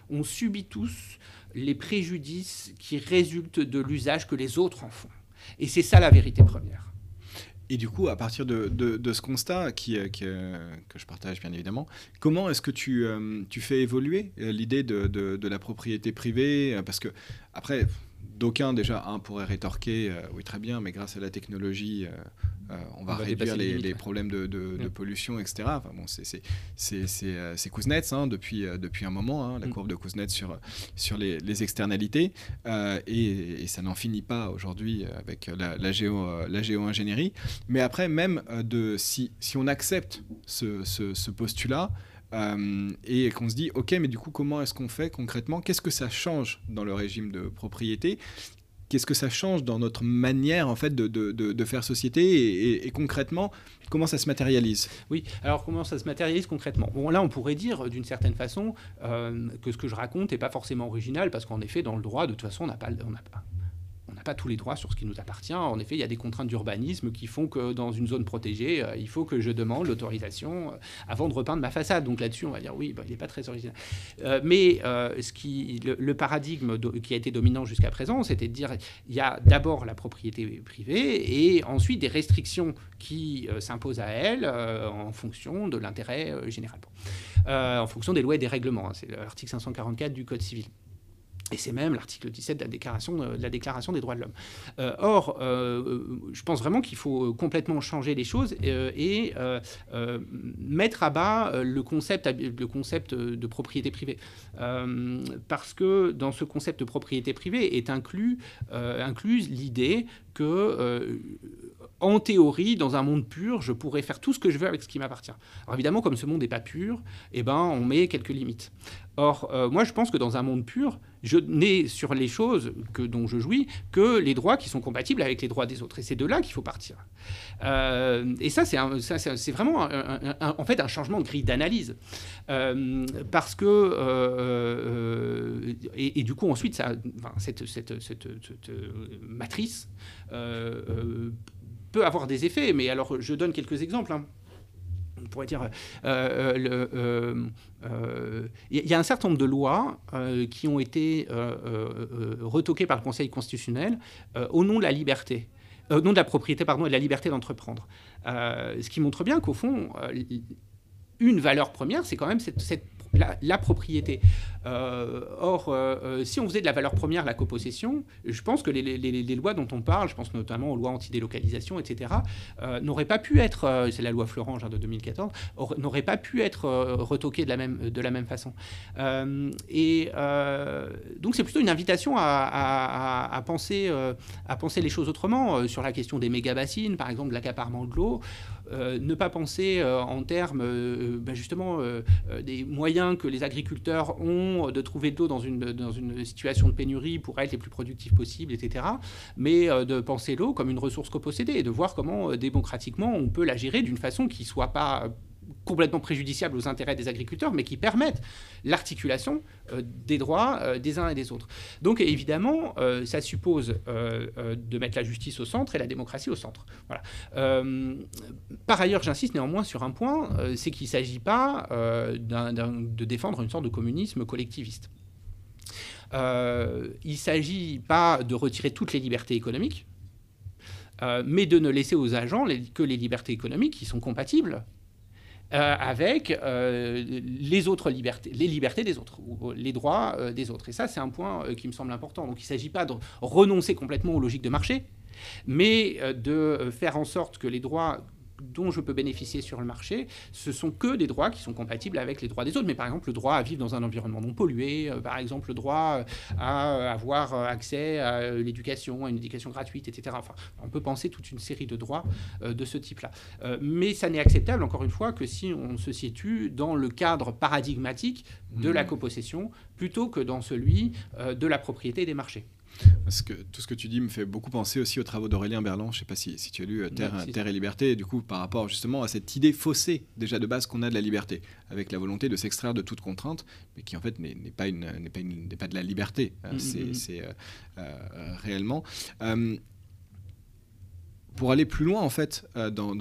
on subit tous les préjudices qui résultent de l'usage que les autres en font. Et c'est ça la vérité première. Et du coup, à partir de, ce constat qui, euh, euh, que je partage bien évidemment, comment est-ce que tu, euh, tu fais évoluer l'idée de, la propriété privée? Parce que, après, d'aucuns déjà, un pourrait rétorquer, oui très bien, mais grâce à la technologie, euh, on va, réduire les, problèmes de, pollution, etc. Enfin, bon, c'est euh, Kuznets hein, depuis, euh, depuis un moment, hein, la mm. courbe de Kuznets sur, sur les, externalités, et, ça n'en finit pas aujourd'hui avec la, géo, la géo-ingénierie. Mais après, même de, si, si on accepte ce, ce, postulat, et qu'on se dit, ok, mais du coup, comment est-ce qu'on fait concrètement? Qu'est-ce que ça change dans le régime de propriété? Qu'est-ce que ça change dans notre manière en fait de, faire société et, concrètement comment ça se matérialise? Oui, alors comment ça se matérialise concrètement? Bon là on pourrait dire d'une certaine façon euh, que ce que je raconte n'est pas forcément original parce qu'en effet dans le droit de toute façon on n'a pas, pas pas tous les droits sur ce qui nous appartient. En effet, il y a des contraintes d'urbanisme qui font que dans une zone protégée, euh, il faut que je demande l'autorisation euh, avant de repeindre ma façade. Donc là-dessus, on va dire oui, bah, il n'est pas très original. Euh, mais ce qui, le, paradigme qui a été dominant jusqu'à présent, c'était de dire il y a d'abord la propriété privée et ensuite des restrictions qui s'imposent à elle en fonction de l'intérêt général, en fonction des lois et des règlements. Hein. C'est l'article 544 du Code civil. Et c'est même l'article 17 de la Déclaration, de la déclaration des droits de l'homme. Euh, or, euh, je pense vraiment qu'il faut complètement changer les choses euh, et mettre à bas le concept, de propriété privée. parce que dans ce concept de propriété privée est inclus, incluse l'idée que en théorie, dans un monde pur, je pourrais faire tout ce que je veux avec ce qui m'appartient. Alors évidemment, comme ce monde n'est pas pur, eh ben, on met quelques limites. Or, euh, moi, je pense que dans un monde pur, je n'ai sur les choses que, dont je jouis que les droits qui sont compatibles avec les droits des autres. Et c'est de là qu'il faut partir. Euh, et ça, c'est vraiment en fait un changement de grille d'analyse. Euh, parce que, et, du coup, ensuite, ça, cette, matrice peut avoir des effets. Mais alors, je donne quelques exemples. Hein. On pourrait dire, il euh, euh, euh, y a un certain nombre de lois qui ont été retoquées par le Conseil constitutionnel au nom de la liberté, au nom de la propriété pardon, et de la liberté d'entreprendre. ce qui montre bien qu'au fond, une valeur première, c'est quand même cette la, propriété. Euh, or, euh, euh, si on faisait de la valeur première la copossession, je pense que les, lois dont on parle, je pense notamment aux lois anti-délocalisation, etc., n'auraient pas pu être, c'est la loi Florange hein, de 2014, n'auraient pas pu être retoquées de la même, de la même façon. et donc, c'est plutôt une invitation à, penser, à penser les choses autrement sur la question des méga-bassines, par exemple, l'accaparement de l'eau. Ne pas penser en termes ben justement des moyens que les agriculteurs ont de trouver de l'eau dans une, dans une situation de pénurie pour être les plus productifs possibles, etc. Mais euh, de penser l'eau comme une ressource copossédée et de voir comment euh, démocratiquement on peut la gérer d'une façon qui soit pas complètement préjudiciable aux intérêts des agriculteurs, mais qui permettent l'articulation euh, des droits euh, des uns et des autres. Donc évidemment, euh, ça suppose de mettre la justice au centre et la démocratie au centre. Par ailleurs, j'insiste néanmoins sur un point, c'est qu'il ne s'agit pas de défendre une sorte de communisme collectiviste. il ne s'agit pas de retirer toutes les libertés économiques, mais de ne laisser aux agents que les libertés économiques qui sont compatibles euh, avec euh, les autres libertés, les libertés des autres, ou les droits euh, des autres. Et ça, c'est un point qui me semble important. Donc il ne s'agit pas de renoncer complètement aux logiques de marché, mais de faire en sorte que les droits dont je peux bénéficier sur le marché, ce sont que des droits qui sont compatibles avec les droits des autres. Mais par exemple, le droit à vivre dans un environnement non pollué, euh, par exemple, le droit euh, à avoir euh, accès à l'éducation, à une éducation gratuite, etc. Enfin, on peut penser toute une série de droits de ce type-là. mais ça n'est acceptable, encore une fois, que si on se situe dans le cadre paradigmatique de la mmh. copossession plutôt que dans celui de la propriété des marchés. Parce que tout ce que tu dis me fait beaucoup penser aussi aux travaux d'Aurélien Berland. Je ne sais pas si, si, tu as lu euh, Terre, Terre, et Liberté, du coup, par rapport justement à cette idée faussée déjà de base qu'on a de la liberté, avec la volonté de s'extraire de toute contrainte, mais qui en fait n'est pas, une, pas, une, pas de la liberté. Hein. Mm, mm, c'est mm. euh, euh, réellement pour aller plus loin en fait dans,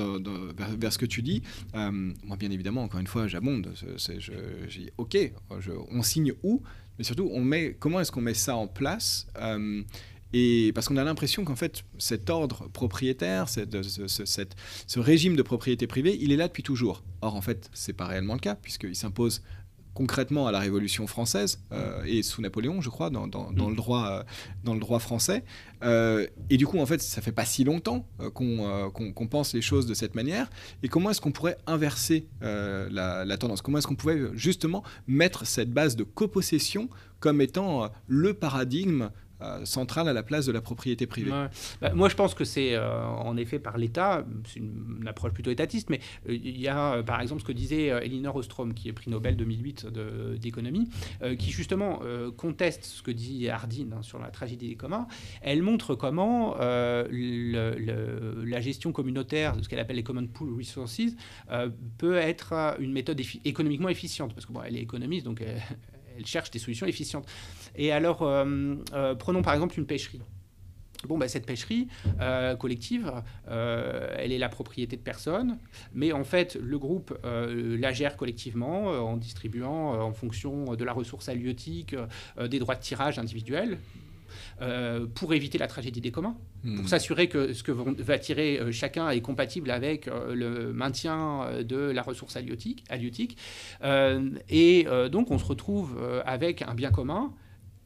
vers, ce que tu dis, moi bien évidemment encore une fois j'abonde, je, je, ok, on signe où? Mais surtout, comment est-ce qu'on met ça en place euh, et parce qu'on a l'impression qu'en fait, cet ordre propriétaire, cette, ce, régime de propriété privée, il est là depuis toujours. Or, en fait, c'est pas réellement le cas, puisqu'il s'impose concrètement à la Révolution française euh, et sous Napoléon, je crois, dans, le, droit, euh, dans le droit français. Euh, et du coup, en fait, ça fait pas si longtemps qu'on pense les choses de cette manière. Et comment est-ce qu'on pourrait inverser la, tendance? Comment est-ce qu'on pouvait justement mettre cette base de copossession comme étant le paradigme centrale à la place de la propriété privée. Bah, moi, je pense que c'est en effet par l'État, c'est une, approche plutôt étatiste, mais il y a par exemple ce que disait Elinor Ostrom, qui est prix Nobel 2008 d'économie, qui justement conteste ce que dit Hardin hein, sur la tragédie des communs. Elle montre comment la gestion communautaire, de ce qu'elle appelle les common pool resources, peut être une méthode économiquement efficiente, parce que bon, elle est économiste, donc elle, cherche des solutions efficientes. Et alors, euh, euh, prenons par exemple une pêcherie. Bon, bah, cette pêcherie euh, collective, elle est la propriété de personne, mais en fait, le groupe la gère collectivement en distribuant en fonction de la ressource halieutique des droits de tirage individuels. Euh, pour éviter la tragédie des communs, pour hmm. s'assurer que ce que va tirer euh, chacun est compatible avec euh, le maintien de la ressource halieutique. et donc on se retrouve avec un bien commun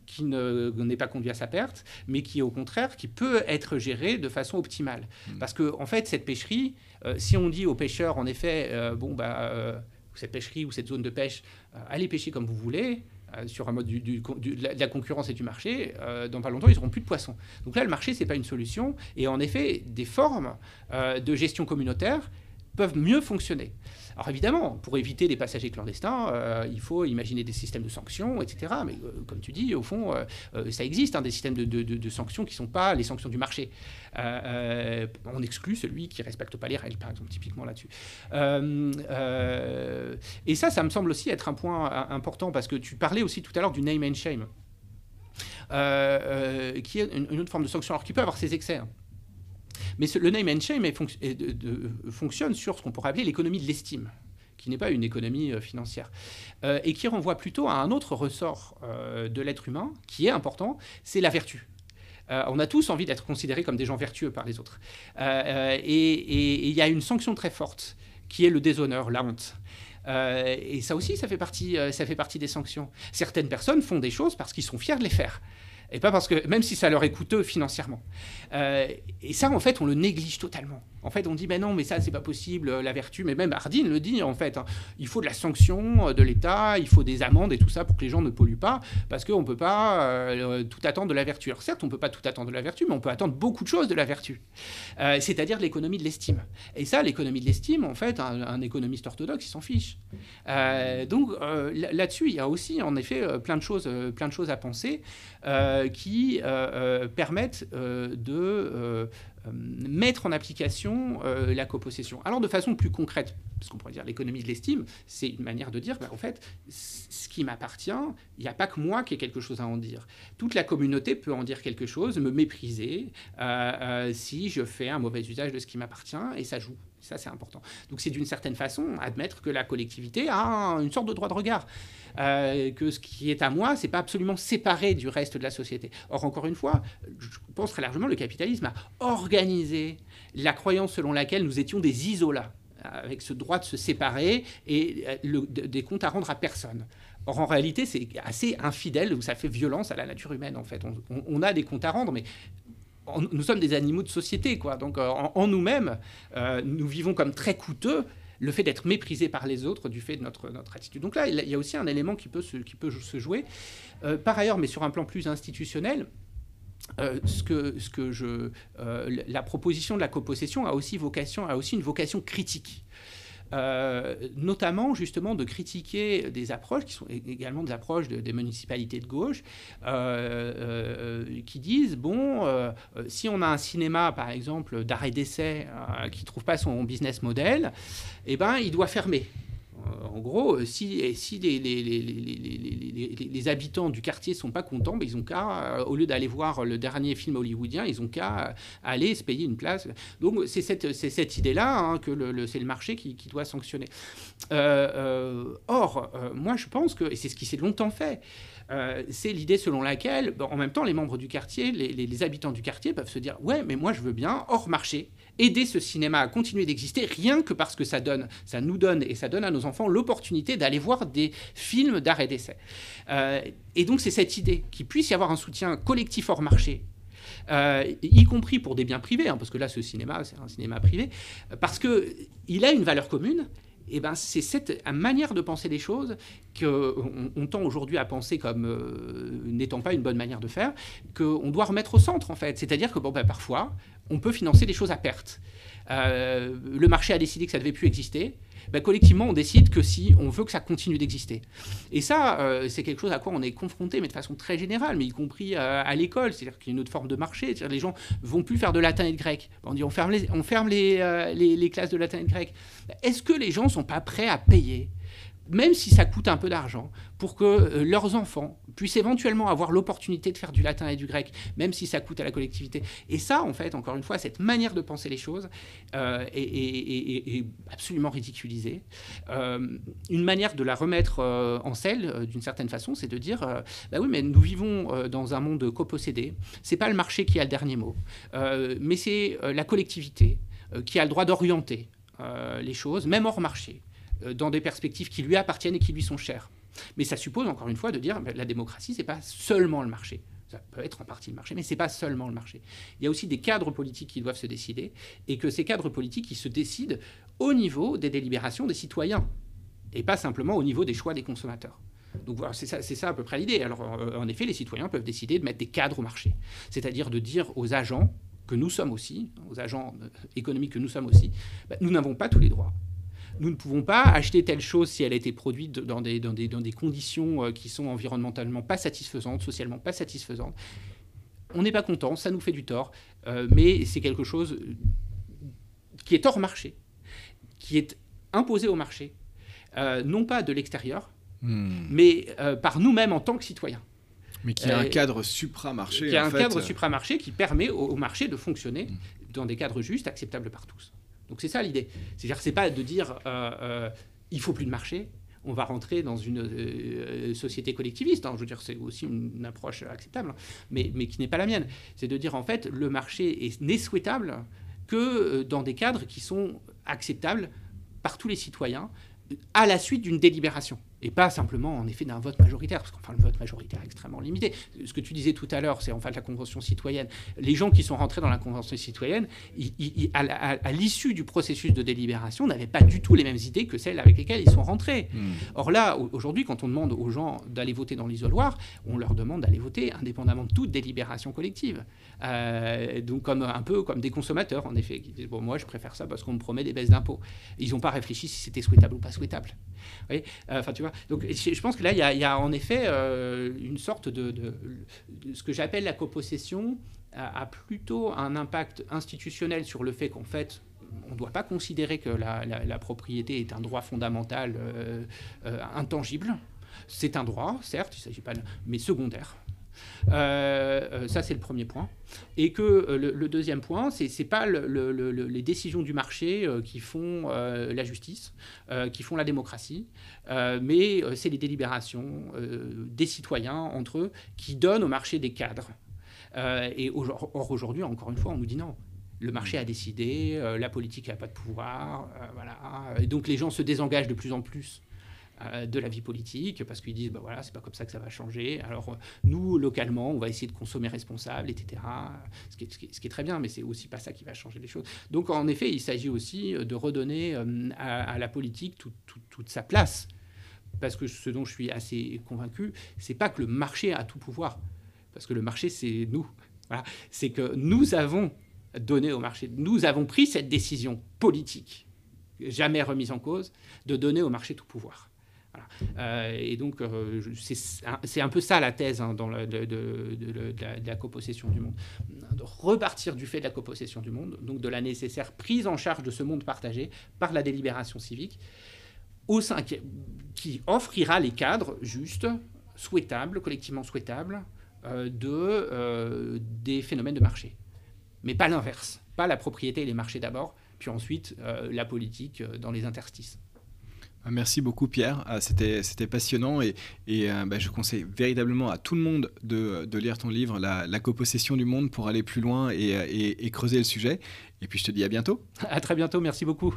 qui n'est pas conduit à sa perte, mais qui au contraire qui peut être géré de façon optimale. Hmm. Parce que en fait cette pêcherie, si on dit aux pêcheurs en effet, bon bah cette pêcherie ou cette zone de pêche, allez pêcher comme vous voulez, euh, sur un mode de la concurrence et du marché, euh, dans pas longtemps, ils n'auront plus de poissons. Donc là, le marché, ce n'est pas une solution. Et en effet, des formes euh, de gestion communautaire peuvent mieux fonctionner. Alors évidemment, pour éviter des passagers clandestins, euh, il faut imaginer des systèmes de sanctions, etc. Mais euh, comme tu dis, au fond, euh, ça existe, hein, des systèmes de, sanctions qui ne sont pas les sanctions du marché. on exclut celui qui ne respecte pas les règles, par exemple, typiquement là-dessus. et ça, ça me semble aussi être un point important, parce que tu parlais aussi tout à l'heure du name and shame. qui est une, autre forme de sanction, alors qui peut avoir ses excès. Hein. Mais le name and shame fonctionne sur ce qu'on pourrait appeler l'économie de l'estime qui n'est pas une économie euh, financière, euh, et qui renvoie plutôt à un autre ressort euh, de l'être humain, qui est important, c'est la vertu. on a tous envie d'être considérés comme des gens vertueux par les autres. et il y a une sanction très forte, qui est le déshonneur, la honte. et ça aussi, ça fait, partie, ça fait partie des sanctions. Certaines personnes font des choses parce qu'ils sont fiers de les faire et pas parce que même si ça leur est coûteux financièrement. Euh, et ça, en fait, on le néglige totalement. En fait, on dit, mais non, mais ça, c'est pas possible, la vertu. Mais même Hardin le dit, en fait. Hein. il faut de la sanction euh, de l'État, il faut des amendes et tout ça pour que les gens ne polluent pas, parce qu'on ne peut pas euh, tout attendre de la vertu. Alors, certes, on ne peut pas tout attendre de la vertu, mais on peut attendre beaucoup de choses de la vertu. C'est-à-dire l'économie de l'estime. Et ça, l'économie de l'estime, en fait, un, économiste orthodoxe, il s'en fiche. donc, là-dessus, il y a aussi, en effet, plein de choses, plein de choses à penser. Euh, qui euh, euh, permettent de mettre en application la copossession. Alors de façon plus concrète, parce qu'on pourrait dire l'économie de l'estime, c'est une manière de dire, bah, en fait, ce qui m'appartient, il n'y a pas que moi qui ai quelque chose à en dire. Toute la communauté peut en dire quelque chose, me mépriser si je fais un mauvais usage de ce qui m'appartient, et ça joue. Ça, c'est important. Donc, c'est d'une certaine façon admettre que la collectivité a une sorte de droit de regard. Euh, que ce qui est à moi, c'est pas absolument séparé du reste de la société. Or, encore une fois, je pense très largement le capitalisme a organisé la croyance selon laquelle nous étions des isolats avec ce droit de se séparer et euh, des comptes à rendre à personne. Or, en réalité, c'est assez infidèle, ou ça fait violence à la nature humaine, en fait. On, a des comptes à rendre, mais nous sommes des animaux de société, quoi. Donc, euh, en, nous-mêmes, nous vivons comme très coûteux le fait d'être méprisé par les autres du fait de notre, notre attitude. Donc là, il y a aussi un élément qui peut se, qui peut se jouer. Euh, par ailleurs, mais sur un plan plus institutionnel, euh, ce que, ce que je, euh, la proposition de la copossession a aussi, vocation, a aussi une vocation critique. Euh, notamment justement de critiquer des approches qui sont également des approches des municipalités de gauche, euh, euh, qui disent bon, si on a un cinéma par exemple d'arrêt d'essai qui trouve pas son business model, eh ben il doit fermer en gros, si, les, habitants du quartier ne sont pas contents, ben ils ont qu'à, au lieu d'aller voir le dernier film hollywoodien, ils ont qu'à aller se payer une place. Donc c'est cette, idée-là hein, que c'est le marché qui, doit sanctionner. Euh, euh, or, euh, moi je pense que, et c'est ce qui s'est longtemps fait, c'est l'idée selon laquelle, en même temps, les membres du quartier, les, les, habitants du quartier peuvent se dire Ouais, mais moi je veux bien, hors marché, aider ce cinéma à continuer d'exister rien que parce que ça donne, ça nous donne et ça donne à nos enfants l'opportunité d'aller voir des films d'art et d'essai. Euh, et donc c'est cette idée qu'il puisse y avoir un soutien collectif hors marché euh, y compris pour des biens privés, hein, parce que là, ce cinéma, c'est un cinéma privé, parce qu'il a une valeur commune eh ben, c'est cette manière de penser les choses qu'on on tend aujourd'hui à penser comme euh, n'étant pas une bonne manière de faire, qu'on doit remettre au centre en fait. C'est-à-dire que bon, ben, parfois, on peut financer des choses à perte. Euh, le marché a décidé que ça ne devait plus exister. Ben, collectivement, on décide que si on veut que ça continue d'exister. Et ça, euh, c'est quelque chose à quoi on est confronté, mais de façon très générale, mais y compris à l'école. C'est-à-dire qu'il y a une autre forme de marché. C'est-à-dire les gens vont plus faire de latin et de grec. On dit on ferme les, on ferme les, les, classes de latin et de grec. Est-ce que les gens sont pas prêts à payer même si ça coûte un peu d'argent, pour que euh, leurs enfants puissent éventuellement avoir l'opportunité de faire du latin et du grec, même si ça coûte à la collectivité. Et ça, en fait, encore une fois, cette manière de penser les choses euh, est, absolument ridiculisée. Euh, une manière de la remettre en selle, d'une certaine façon, c'est de dire, bah oui, mais nous vivons dans un monde copossédé. C'est pas le marché qui a le dernier mot, mais c'est la collectivité qui a le droit d'orienter les choses, même hors marché. Euh, dans des perspectives qui lui appartiennent et qui lui sont chères. Mais ça suppose, encore une fois, de dire ben, la démocratie, ce n'est pas seulement le marché. Ça peut être en partie le marché, mais ce n'est pas seulement le marché. Il y a aussi des cadres politiques qui doivent se décider, et que ces cadres politiques, se décident au niveau des délibérations des citoyens, et pas simplement au niveau des choix des consommateurs. Donc voilà, c'est ça, à peu près l'idée. Alors euh, en effet, les citoyens peuvent décider de mettre des cadres au marché, c'est-à-dire de dire aux agents que nous sommes aussi, aux agents euh, économiques que nous sommes aussi, ben, nous n'avons pas tous les droits nous ne pouvons pas acheter telle chose si elle a été produite dans des, dans des, dans des conditions euh, qui sont environnementalement pas satisfaisantes, socialement pas satisfaisantes. On n'est pas content, ça nous fait du tort, euh, mais c'est quelque chose qui est hors marché, qui est imposé au marché, euh, non pas de l'extérieur, hmm. mais par nous-mêmes en tant que citoyens. Mais qui a un cadre supramarché. Qui a un cadre supramarché qui permet au, marché de fonctionner hmm. dans des cadres justes, acceptables par tous. Donc c'est ça l'idée. C'est-à-dire c'est pas de dire euh, euh, il faut plus de marché, on va rentrer dans une euh, société collectiviste. Hein. Je veux dire, c'est aussi une, approche acceptable, hein. mais, mais qui n'est pas la mienne. C'est de dire en fait le marché n'est souhaitable que dans des cadres qui sont acceptables par tous les citoyens à la suite d'une délibération et pas simplement en effet d'un vote majoritaire, parce qu'enfin le vote majoritaire est extrêmement limité. Ce que tu disais tout à l'heure, c'est en fait la convention citoyenne. Les gens qui sont rentrés dans la convention citoyenne, à, l'issue du processus de délibération, n'avaient pas du tout les mêmes idées que celles avec lesquelles ils sont rentrés. Hmm. Or là, aujourd'hui, quand on demande aux gens d'aller voter dans l'isoloir, on leur demande d'aller voter indépendamment de toute délibération collective. Euh, donc comme un peu comme des consommateurs, en effet, qui disent bon moi je préfère ça parce qu'on me promet des baisses d'impôts. Ils n'ont pas réfléchi si c'était souhaitable ou pas souhaitable. Euh, enfin tu vois. Donc je pense que là il y, a en effet euh, une sorte de, ce que j'appelle la copossession a, plutôt un impact institutionnel sur le fait qu'en fait on ne doit pas considérer que la, propriété est un droit fondamental intangible. C'est un droit, certes, il s'agit pas, mais secondaire. Euh, euh, ça, c'est le premier point. Et que euh, le, deuxième point, c'est n'est pas les décisions du marché qui font la justice, qui font la démocratie, mais c'est les délibérations des citoyens entre eux qui donnent au marché des cadres. et or, aujourd'hui, encore une fois, on nous dit non. Le marché a décidé, la politique n'a pas de pouvoir, voilà. Et donc les gens se désengagent de plus en plus de la vie politique parce qu'ils disent bah voilà c'est pas comme ça que ça va changer. Alors euh, nous localement on va essayer de consommer responsable etc ce qui, est, ce qui est, très bien mais c'est aussi pas ça qui va changer les choses. Donc en effet il s'agit aussi euh, de redonner à, la politique toute sa place. Parce que ce dont je suis assez convaincu c'est pas que le marché a tout pouvoir. Parce que le marché c'est nous. C'est que nous avons donné au marché. Nous avons pris cette décision politique jamais remise en cause de donner au marché tout pouvoir euh, et donc, euh, c'est un peu ça la thèse hein, dans de, la, copossession du monde. De repartir du fait de la copossession du monde, donc de la nécessaire prise en charge de ce monde partagé par la délibération civique, au sein, qui, offrira les cadres justes, souhaitables, collectivement souhaitables, euh, de, des phénomènes de marché. Mais pas l'inverse, pas la propriété et les marchés d'abord, puis ensuite la politique dans les interstices. Ah, merci beaucoup Pierre, ah, c'était passionnant et, euh, bah, je conseille véritablement à tout le monde de, lire ton livre la, copossession du monde pour aller plus loin et, et creuser le sujet. Et puis je te dis à bientôt. À très bientôt, merci beaucoup.